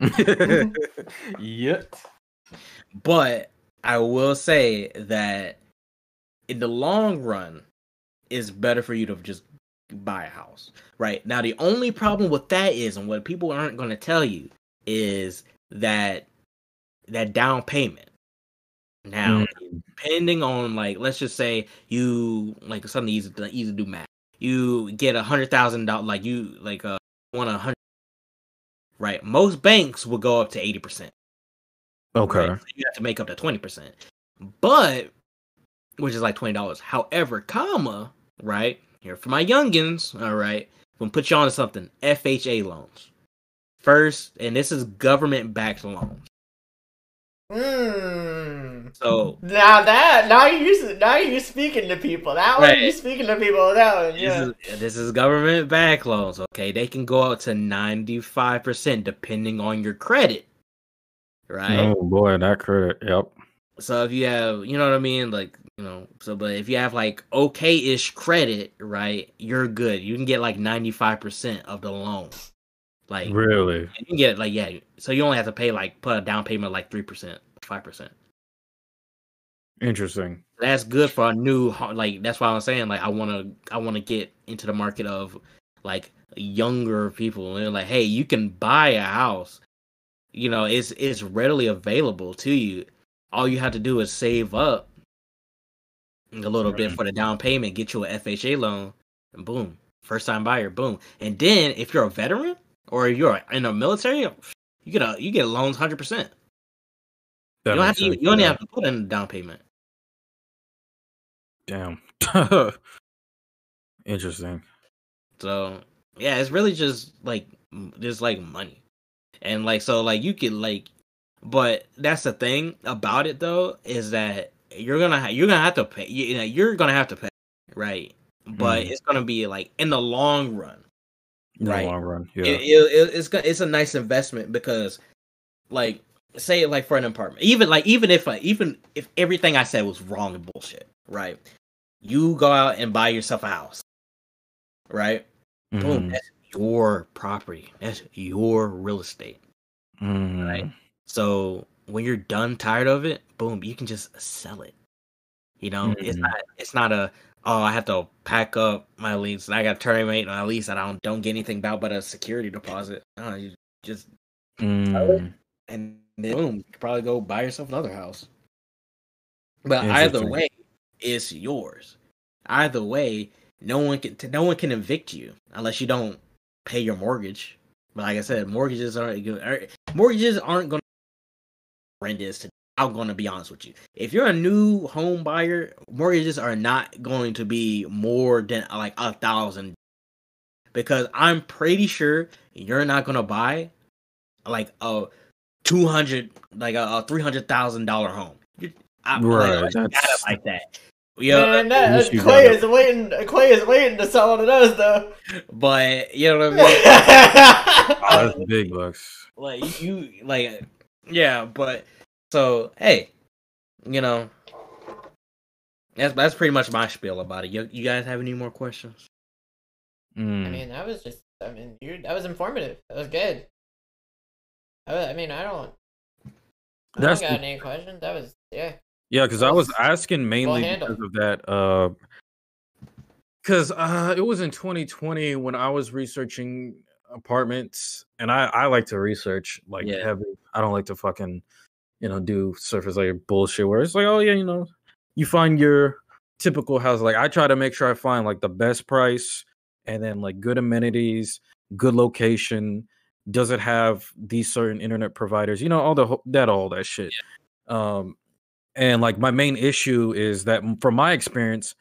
Yet But I will say that in the long run, it's better for you to just buy a house. Right. Now, the only problem with that is, and what people aren't going to tell you, is that that down payment. Now, depending on like, let's just say you like something easy to easy to do math. You get a hundred thousand dollars, like you like uh want a hundred. Right. Most banks will go up to eighty percent. Okay Right? So you have to make up to twenty percent, but which is like twenty dollars. However, comma right here for my youngins, all right, I'm gonna put you on to something. FHA loans first, and this is government backed loans. Hmm. So Now that now you now you speaking to people. That one Right. you speaking to people. That one, yeah. this is this is government backed loans. Okay, they can go up to ninety five percent depending on your credit. Right. oh boy that credit yep So if you have, you know what I mean, like you know, so but if you have like okay-ish credit, right, you're good. You can get like ninety five percent of the loan. Like really you can get like yeah, so you only have to pay like put a down payment like three percent, five percent. interesting That's good for a new like. That's why I'm saying like I want to I want to get into the market of like younger people and like hey, you can buy a house. You know, it's it's readily available to you. All you have to do is save up a little bit for the down payment, get you a FHA loan, and boom, first time buyer, boom. And then if you're a veteran or you're in the military, You get a you get loans hundred percent. You don't have to. sense, You only yeah. have to put in a down payment. Damn. Interesting. So yeah, it's really just like just like money, and like so like you could like, but that's the thing about it though is that you're gonna ha- you're gonna have to pay. You, know, you're gonna have to pay, right? But Mhm. it's gonna be like in the long run. In Right. the long run. Yeah. It, it, it's go- it's a nice investment because, like, say like for an apartment, even like even if like, even if everything I said was wrong and bullshit, right? You go out and buy yourself a house, right? Boom, Mhm. that's your property. That's your real estate. Mhm. Right. So when you're done, tired of it, boom, you can just sell it. You know, it's Mhm. not it's not a oh I have to pack up my lease and I got to terminate my lease and I don't don't get anything back but a security deposit. No, you just Mm. and then boom, you could probably go buy yourself another house. But either way, it's yours. Either way, no one can no one can evict you unless you don't pay your mortgage. But like I said, mortgages aren't go- are- er, mortgages aren't going to horrendous. To, I'm going to be honest with you. If you're a new home buyer, mortgages are not going to be more than like a thousand. Because I'm pretty sure you're not going to buy like a two hundred, like a, a three hundred thousand dollar home. I, Right, like, I got it that's- like that. Yeah, Man, that, wish you Quay is waiting. Quay is waiting to sell one of those though. but you know what I mean. That's big bucks. like you like yeah but so hey you know that's that's pretty much my spiel about it you, you guys have any more questions Mm. I mean, that was just. I mean, you. That was informative. That was good. I, I mean, I don't. I That's don't got the- any questions. That was yeah. Yeah, because I was asking mainly because of that. Uh, because uh, it was in 2020 when I was researching apartments, and I I like to research like Yeah. heavy. I don't like to fucking you know do surface layer bullshit where it's like oh yeah you know you find your typical house. Like I try to make sure I find like the best price and then like good amenities, good location. Does it have these certain internet providers? You know all the that all that shit. Um, and like my main issue is that from my experience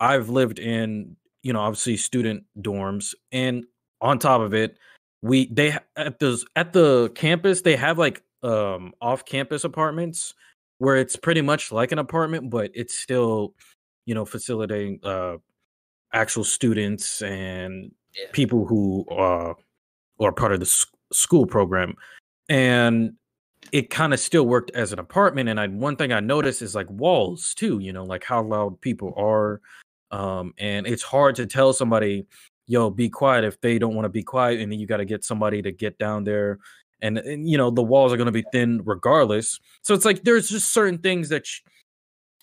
i've lived in you know obviously student dorms and on top of it we they at the at the campus they have like um off campus apartments where it's pretty much like an apartment but it's still you know facilitating uh actual students and Yeah. people who uh are part of the s- school program and it kind of still worked as an apartment and I one thing I noticed is like walls too, you know, like how loud people are. Um, and it's hard to tell somebody, yo, be quiet if they don't want to be quiet, and then you got to get somebody to get down there. And, and you know, the walls are gonna be thin regardless. So it's like there's just certain things that sh-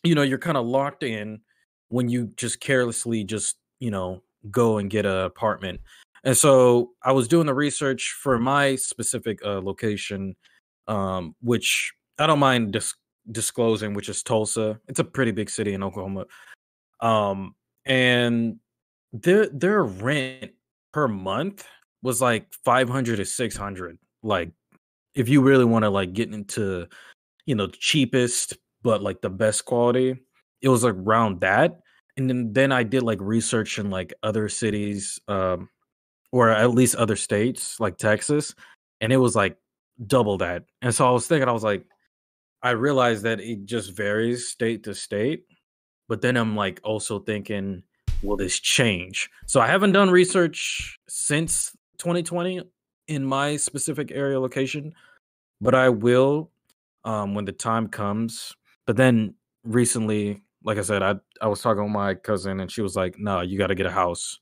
you know you're kind of locked in when you just carelessly just, you know, go and get an apartment. And so I was doing the research for my specific uh, location um, which I don't mind dis- disclosing, which is Tulsa. It's a pretty big city in Oklahoma. Um, and their their rent per month was like 500 to 600. Like if you really want to like get into, you know, the cheapest but like the best quality, it was like around that. And then then I did like research in like other cities um or at least other states like Texas and it was like double that. And so I was thinking, I was like, I realized that it just varies state to state. But then I'm like also thinking, will this change? So I haven't done research since 2020 in my specific area location, but I will um, when the time comes. But then recently, like I said, I, I was talking with my cousin and she was like, no, you got to get a house.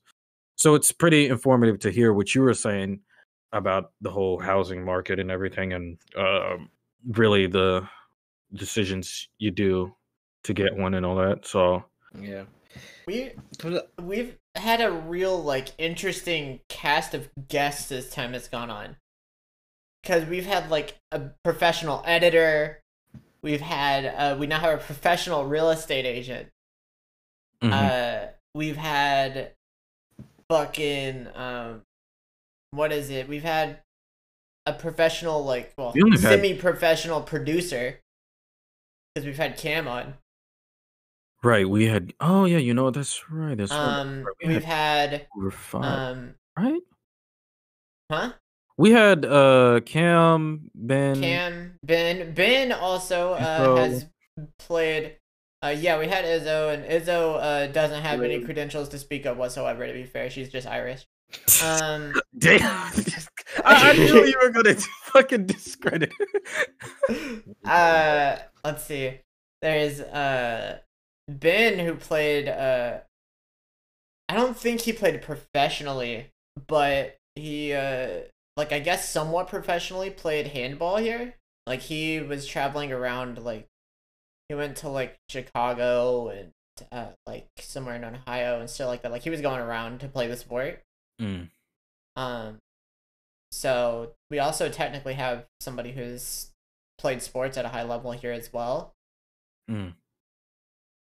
So it's pretty informative to hear what you were saying about the whole housing market and everything and um really the decisions you do to get one and all that so yeah We we've had a real like interesting cast of guests as time has gone on. Cause we've had like a professional editor, we've had uh, we now have a professional real estate agent. mhm. Uh, we've had fucking um, what is it? We've had a professional, like, well, We semi-professional producer, because we've had Cam on. Right, we had. Oh yeah, you know that's right. That's right. Um, right, we we've had, over five, um, right? huh? We had uh Cam, Ben. Cam, Ben, Ben also uh, has played. Uh, yeah, we had Izzo, and Izzo uh, doesn't have any credentials to speak of whatsoever. To be fair, she's just Irish. Um, Damn. I, I knew you were gonna fucking discredit. uh, let's see. There's uh Ben who played. Uh, I don't think he played professionally, but he uh like I guess somewhat professionally played handball here. Like he was traveling around like he went to like Chicago and uh like somewhere in Ohio and stuff like that. Like he was going around to play the sport. Mm. Um so we also technically have somebody who's played sports at a high level here as well. Mm.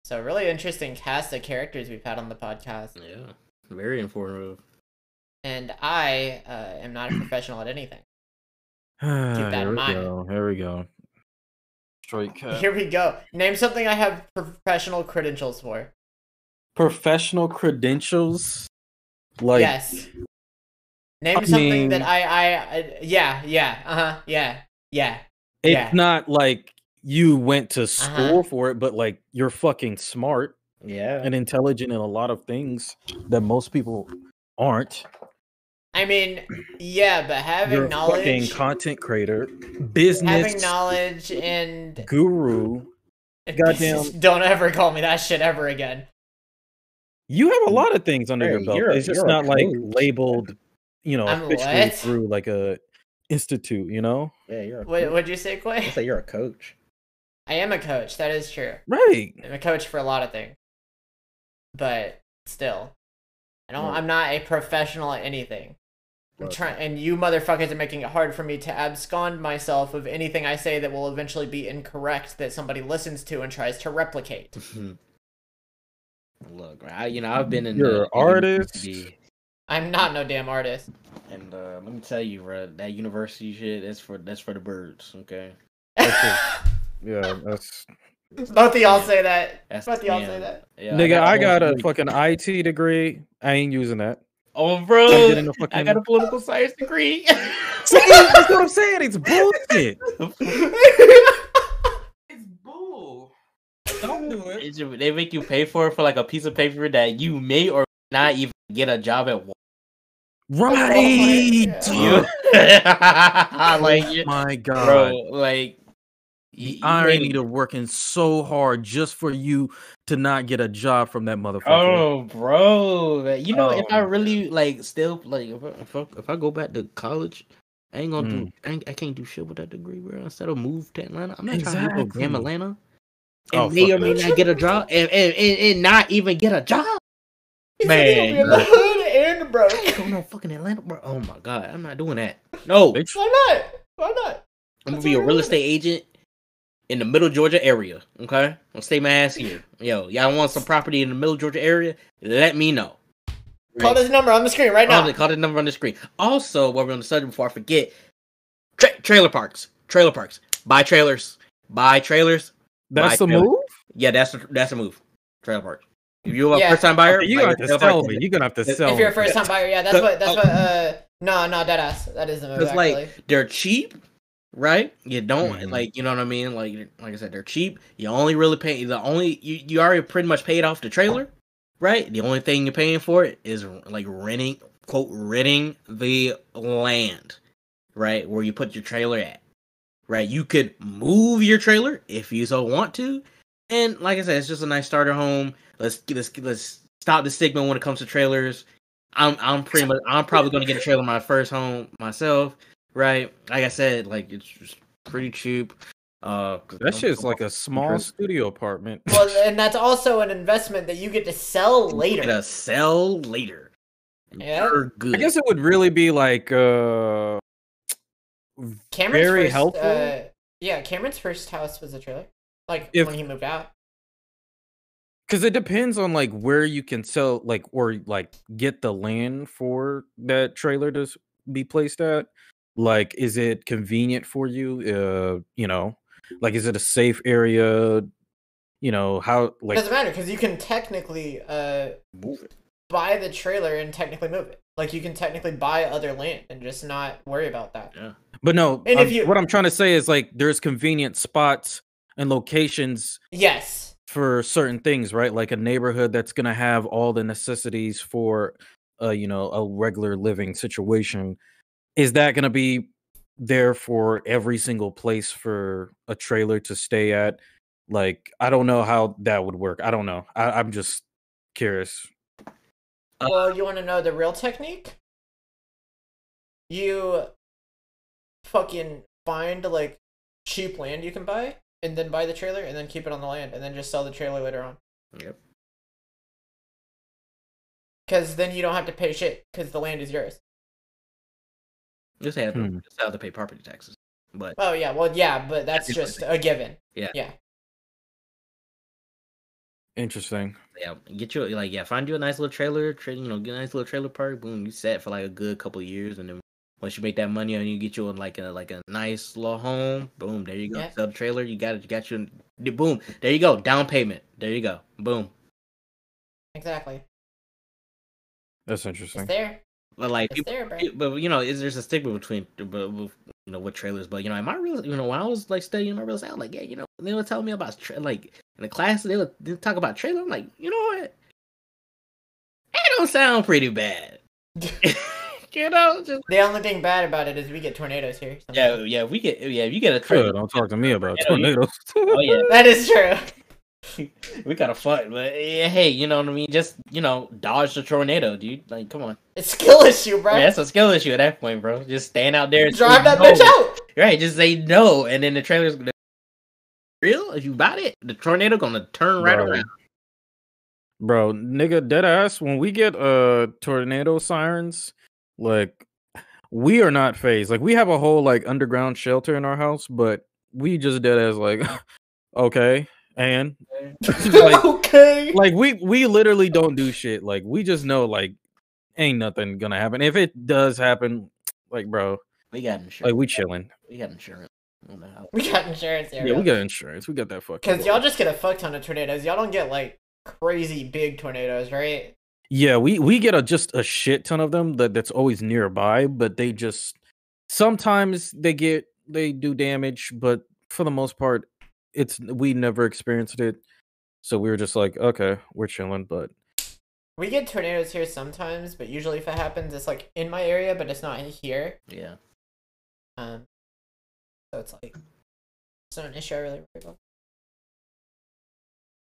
So really interesting cast of characters we've had on the podcast. Yeah, very informative. And I uh, am not a professional at anything. that Here in we mind. go. Here we go. Straight cut. Here we go. Name something I have professional credentials for. Professional credentials. Like yes. Name I something that I, I, I yeah, yeah, uh huh, yeah, yeah. it's yeah. not like you went to Uh-huh. school for it, but like you're fucking smart Yeah, and intelligent in a lot of things that most people aren't. I mean, yeah, but having You're a fucking knowledge, content creator, business having knowledge, and guru. Goddamn. don't ever call me that shit ever again. You have a lot of things under your belt. it's just not like labeled, you know, I'm officially what? through like a institute. You know, yeah, you're. A What coach. would you say, I Quay? say you're a coach. I am a coach. That is true. right? I'm a coach for a lot of things, but still, I don't. Well- I'm not a professional at anything. I'm Well- trying, and you motherfuckers are making it hard for me to abscond myself of anything I say that will eventually be incorrect that somebody listens to and tries to replicate. Look, I, you know, I've been in You're the an artist. university, I'm not no damn artist. and uh, let me tell you, bro, that university shit that's for that's for the birds. Okay, Yeah, that's Both of y'all say that. that's Both of y'all say that. Yeah, nigga. I all got a three. fucking IT degree. I ain't using that. Oh, bro, getting a I fucking. got a political science degree. See, that's what I'm saying. It's bullshit. It's bull. Don't do it. It's they make you pay for it for like a piece of paper that you may or may not even get a job at. Right. Yeah. You, like, you- my God. bro, like The y- you irony made- to working so hard just for you to not get a job from that motherfucker. Oh, bro, you know, if I Oh. really like still like if I, if I, if I go back to college, I ain't gonna Mm. do I, ain't, I can't do shit with that degree, bro. Instead of move to Atlanta, I'm not trying to move to damn Atlanta Oh, and may or may that not get a job and, and, and, and not even get a job. He said he'll be Man, in the hood and broke. Go no fucking Atlanta, bro. Oh my god, I'm not doing that. No, They Why not? Why not? I'm gonna be a real estate agent in the middle Georgia area. Okay, I'm gonna stay my ass here. Yo, y'all want some property in the middle Georgia area? Let me know. Call this number on the screen right now. call the number on the screen. Also, while we're on the subject, before I forget, tra- trailer parks, trailer parks, buy trailers, buy trailers. That's Buy the move. Yeah, that's a, that's a move. Trailer park. If you're a Yeah. first time buyer, Okay, you're like, gonna have to sell me. You're gonna have to sell if you're a first time buyer, yeah, that's what that's oh. what uh no no dead ass. That is the move Because actually. like they're cheap, right? You don't Mhm. like you know what I mean. Like like I said, they're cheap. You only really pay the only you you already pretty much paid off the trailer, right? The only thing you're paying for it is like renting quote renting the land, right? Where you put your trailer at, right? You could move your trailer if you so want to, and like I said, it's just a nice starter home. Let's let's let's stop the stigma when it comes to trailers. I'm I'm pretty much I'm probably gonna get a trailer my first home myself, right? Like I said, like it's just pretty cheap. Uh, 'cause That I'm- shit's like a small Chris. studio apartment. well, and that's also an investment that you get to sell later. gonna sell later. Yeah. Good. I guess it would really be like uh Cameron's very first, helpful. Uh, yeah, Cameron's first house was a trailer. Like If- when he moved out. because it depends on like where you can sell like or like get the land for that trailer to be placed at Like, is it convenient for you? Uh, you know, like, is it a safe area? You know, how like doesn't matter because you can technically uh Move it. buy the trailer and technically move it. Like you can technically buy other land and just not worry about that. Yeah. But no, And I'm- if you- what I'm trying to say is like there's convenient spots and locations Yes. for certain things, right? Like a neighborhood that's gonna have all the necessities for, uh, you know, a regular living situation. Is that gonna be there for every single place for a trailer to stay at? Like, I don't know how that would work. I don't know. I, I'm just curious. Uh, Well, you want to know the real technique? You fucking find like cheap land you can buy and then buy the trailer and then keep it on the land and then just sell the trailer later on. Yep. Cuz then you don't have to pay shit cuz the land is yours. Just have, Hmm. just have to pay property taxes. But Oh yeah, well yeah, but that's Different just a given. Yeah. Yeah. Interesting. yeah, get you like yeah, find you a nice little trailer, tra- you know, get a nice little trailer park. Boom, you set for like a good couple of years, and then once you make that money and you get you in like a like a nice little home. Boom, there you go. Yeah. Sell the trailer. You got it. You got you. Boom, there you go. Down payment. There you go. Boom. Exactly. That's It's interesting. there. But like, It's people, there, bro. but you know, is there's a stigma between, but you know, with trailers. But you know, in my real, you know, when I was like studying my real estate, I'm like, yeah, you know, they were telling me about tra- like in the class, they would they talk about trailer. I'm like, you know what? That don't sound pretty bad. you know, just The only thing bad about it is we get tornadoes here. yeah, sometimes. yeah. We get yeah, you get a trailer. Good. Don't talk to me about tornadoes. Oh yeah, That is true. we gotta fight, but yeah, hey, you know what I mean? Just you know, dodge the tornado, dude. Like, come on. It's skill issue, bro. Yeah, that's a skill issue at that point, bro. Just stand out there and Drive that no. bitch out. Right, just say no, and then the trailer's gonna real. If you bought it, the tornado gonna turn right Bro. around. Bro, nigga, dead ass. When we get uh tornado sirens, like we are not phased. Like we have a whole like underground shelter in our house, but we just dead as like okay, and like okay. like we we literally don't do shit. Like we just know like ain't nothing gonna happen. If it does happen, like bro, We got insurance. like we chilling. we got insurance. on the house. We got insurance there. Yeah, we got insurance. We got that fucking. Because y'all just get a fuck ton of tornadoes. Y'all don't get like crazy big tornadoes, right? Yeah, we we get a just a shit ton of them that that's always nearby, but they just sometimes they get they do damage, but for the most part, it's we never experienced it. So we were just like, okay, we're chilling, but We get tornadoes here sometimes, but usually if it happens, it's like in my area, but it's not in here. Yeah. Um, so it's like it's not an issue I really worry about.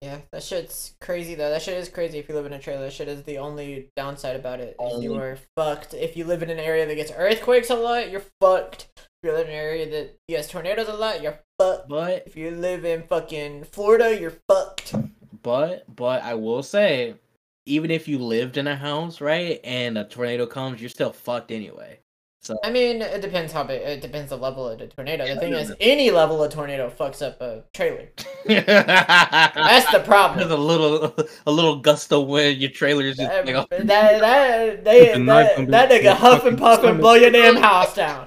Yeah, that shit's crazy though. That shit is crazy if you live in a trailer. That shit is the only downside about it. Is you um, are fucked. If you live in an area that gets earthquakes a lot, you're fucked. If you live in an area that gets tornadoes a lot, you're fucked. But If you live in fucking Florida, you're fucked. but but I will say, even if you lived in a house, right, and a tornado comes, you're still fucked anyway. So I mean, it depends how big. It depends the level of the tornado. The thing is, any level of tornado fucks up a trailer. that's That's the problem. There's a little a little gust of wind. Your trailer is just That, like, that, that, they, The that, that nigga huff and puff and blow your damn house down.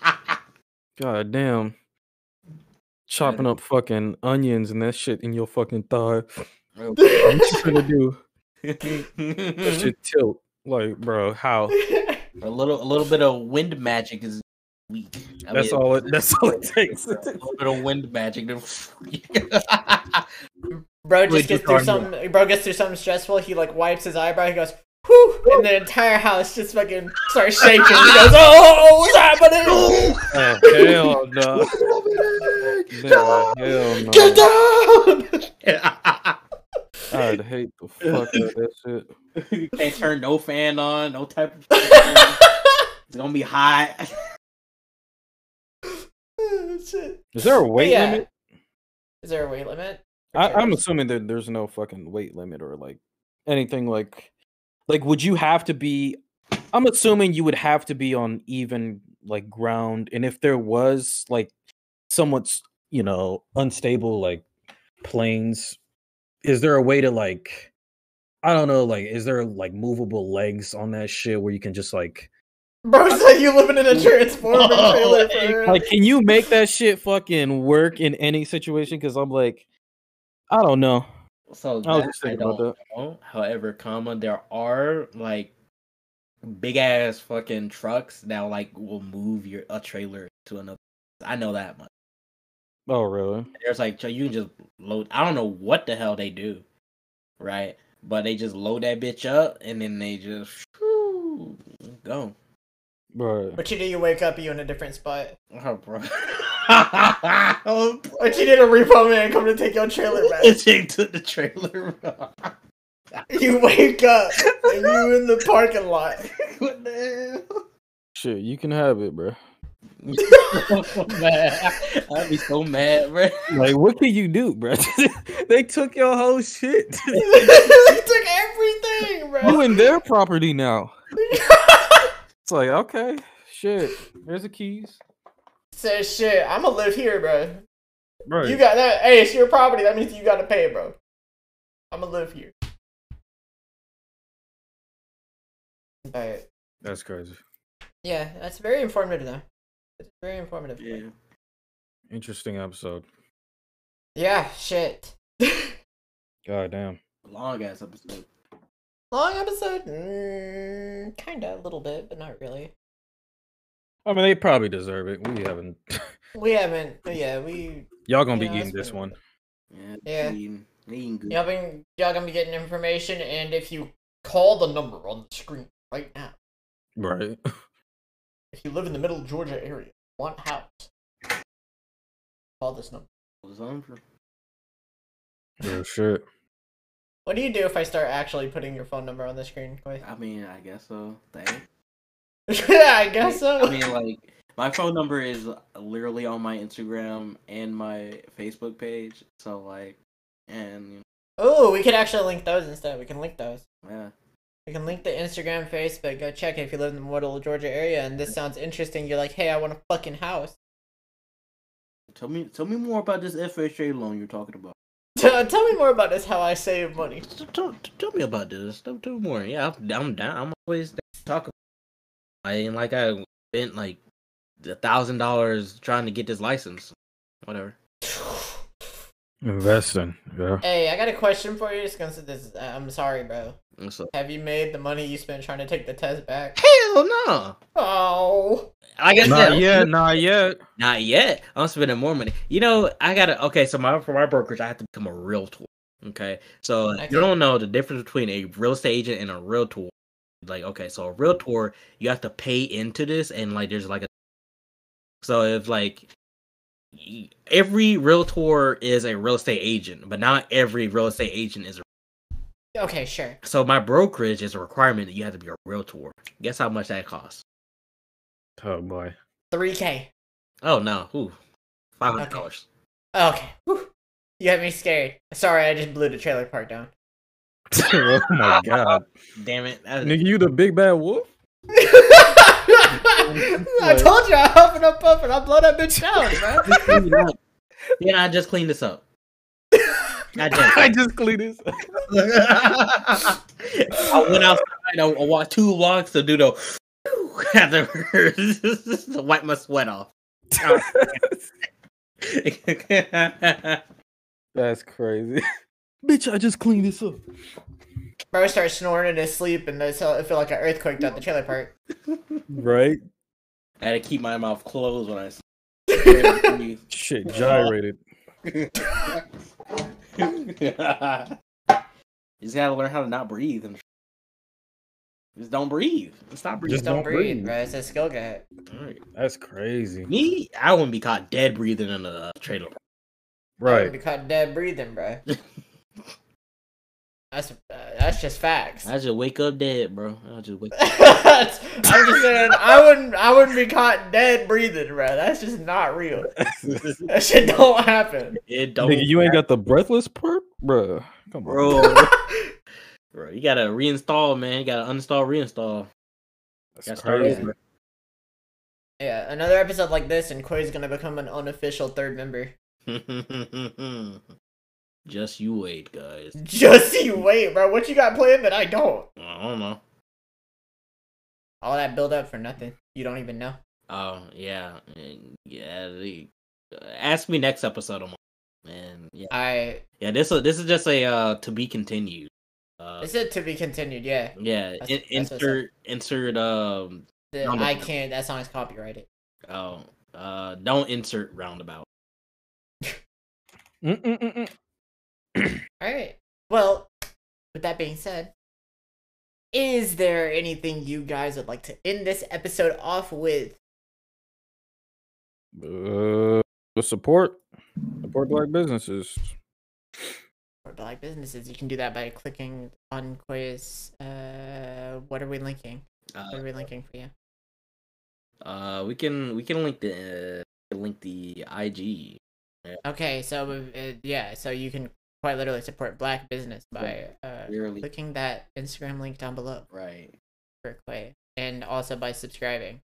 god damn. Chopping up fucking onions and that shit in your fucking thigh. Oh, what you gonna do? That shit tilt. Like, bro, how? A little a little bit of wind magic is weak. I That's mean, all it that's all it takes. A little bit of wind magic. to- bro Wait, just gets through arm something. Bro gets through something stressful. He like wipes his eyebrow. He goes, "Whew," and the entire house just fucking starts shaking. He goes, oh, "Oh, what's happening? Oh, hell no. Oh, nah, hell no. Get down!" I'd hate the fuck out of that shit. you can't turn no fan on, no type of. it's gonna be hot. Shit. Is there a weight Yeah. limit? Is there a weight limit? I, I'm assuming that there's no fucking weight limit or like anything like like would you have to be I'm assuming you would have to be on even like ground and if there was like somewhat you know unstable like planes is there a way to like I don't know like is there like movable legs on that shit where you can just like Bro said you living in a transformer oh, trailer for Like, can you make that shit fucking work in any situation? Because I'm like, I don't know. So I was just I thinking about don't know. However, comma there are like big ass fucking trucks that like will move your a trailer to another. I know that much. Oh, really? There's like you can just load. I don't know what the hell they do, right? But they just load that bitch up and then they just whew, go. Right. What you do? You wake up, you in a different spot. Oh, bro. oh, bro. What you did? A repo man come to take your trailer back. Take to the trailer. bro. You wake up and you in the parking lot. what the hell? Shit, you can have it, bro. so mad. I'd be so mad, bro. Like, what can you do, bro? they took your whole shit. you took everything, bro. you in their property now. It's like, okay, shit. There's the keys. Says shit. I'm gonna live here, bro. Right. You got that? Hey, it's your property. That means you gotta pay, bro. I'm gonna live here. Alright. That's crazy. Yeah, that's very informative, though. It's very informative. Yeah. Interesting episode. Yeah, shit. God damn. Long ass episode. Long episode? Mm, kinda, a little bit, but not really. I mean, they probably deserve it. We haven't. We haven't, yeah, we, Y'all gonna be Yeah, eating this fair. one. Yeah. Yeah. Eating, eating good. y'all, been, y'all gonna be getting information, and if you call the number on the screen right now, Right. if you live in the middle Georgia area, want house, call this number. Oh shit. What do you do if I start actually putting your phone number on the screen, Quay? I mean, I guess so. Dang. yeah, I guess so. I mean, like, my phone number is literally on my Instagram and my Facebook page. So, like, and, you oh, we could actually link those instead. We can link those. yeah. We can link the Instagram, Facebook. Go check it if you live in the middle Georgia area and this sounds interesting. You're like, hey, I want a fucking house. Tell me, tell me more about this FHA loan you're talking about. Tell tell me more about this. How I save money. Tell, tell, me about this. Tell, tell me more. Yeah, I'm, I'm down. I'm always down to talk I ain't like I spent like a thousand dollars trying to get this license. Whatever. Investing. Yeah. Hey, I got a question for you. Just gonna say this. uh, I'm sorry, bro. What's up? Have you made the money you spent trying to take the test back? Hell no. Oh, Like I Not said, yet. Not yet. Not yet. I'm spending more money. You know, I gotta. Okay, so my for my brokerage, I have to become a realtor. Okay, so Okay. you don't know the difference between a real estate agent and a realtor. Like, okay, so a realtor, you have to pay into this, and like, there's like a. So if like, y- every realtor is a real estate agent, but not every real estate agent is. a okay, sure. So my brokerage is a requirement that you have to be a realtor. Guess how much that costs? Oh boy. Three K. Oh no, ooh, five hundred dollars. Okay. Whew. You had me scared. Sorry, I just blew the trailer park down. oh my god. Damn it! that- Nigga, you the big bad wolf? I told you I huff and I puff and I blow that bitch down, bro. then I just cleaned this up. God damn. I just cleaned this. I went outside. I I walked two blocks to do the afterwards to wipe my sweat off. That's crazy. Bitch, I just cleaned this up. Bro starts snoring in his sleep and I feel feel like an earthquake at the trailer park. Right? I had to keep my mouth closed when I. s- Shit gyrated. you just gotta learn how to not breathe and just don't breathe. Stop breathing. Just don't, don't breathe, breathe. bro. It's a skill gap. Alright. That's crazy. Me, I wouldn't be caught dead breathing in a trailer. park. Right. Be caught dead breathing, bro. That's uh, that's just facts. I just wake up dead, bro. I just wake. That's- I'm just saying I wouldn't I wouldn't be caught dead breathing, bro. That's just not real. That shit don't happen. It don't. Nigga, you ain't got the breathless perk? Bruh. Come on. bro. bro, you gotta reinstall, man. You gotta uninstall, reinstall. That's start crazy. Yeah, another episode like this and Quay's gonna become an unofficial third member. Just you wait, guys. Just you wait, bro. What you got planned that I don't? I don't know. All that build up for nothing. You don't even know. Oh yeah, yeah. Ask me next episode, on and yeah, I yeah. This is this is just a uh to be continued. Uh, this is to be continued. Yeah. yeah. that's- in- that's insert insert um. The, I can't. That song is copyrighted. Oh, uh, don't insert roundabout. All right. Well, with that being said, is there anything you guys would like to end this episode off with? Uh, support support black businesses. For black businesses, you can do that by clicking on Quay's. Uh, what are we linking? What Uh, are we linking for you? uh, we can we can link the uh, link the IG. Okay, so uh, yeah, so you can quite literally support black business by uh, Clearly, clicking that Instagram link down below right. for Quay, and also by subscribing.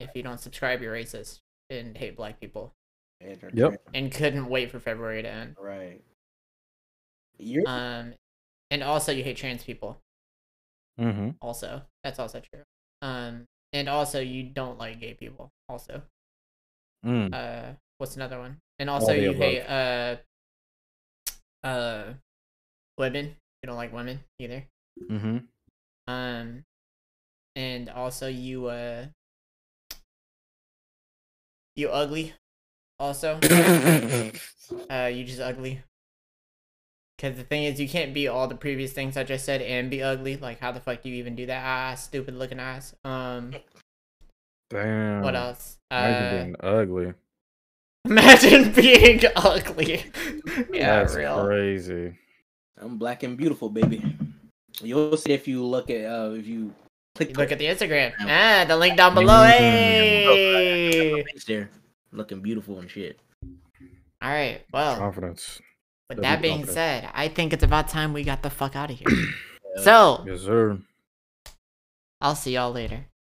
If you don't subscribe, you're racist and hate black people, Yep. and couldn't wait for February to end. Right. You're Um, and also you hate trans people. Mm-hmm. Also, that's also true. Um, and also you don't like gay people. Also, Mm. uh, what's another one? And also you above. hate uh, uh, women. You don't like women either. Mm-hmm. Um, and also you uh, you ugly. Also, uh, you just ugly. Because the thing is, you can't be all the previous things I just said and be ugly. Like, how the fuck do you even do that? Ah, stupid looking ass. Um, Damn. what else? Uh, being ugly. Imagine being ugly. yeah, That's real. crazy. I'm black and beautiful, baby. You'll see if you look at uh if you click Look at the Instagram. Ah, the link down below. Mm. Hey. there, looking beautiful and shit. All right. Well, Confidence. with Double that being confidence. said, I think it's about time we got the fuck out of here. so, Yes, sir. I'll see y'all later.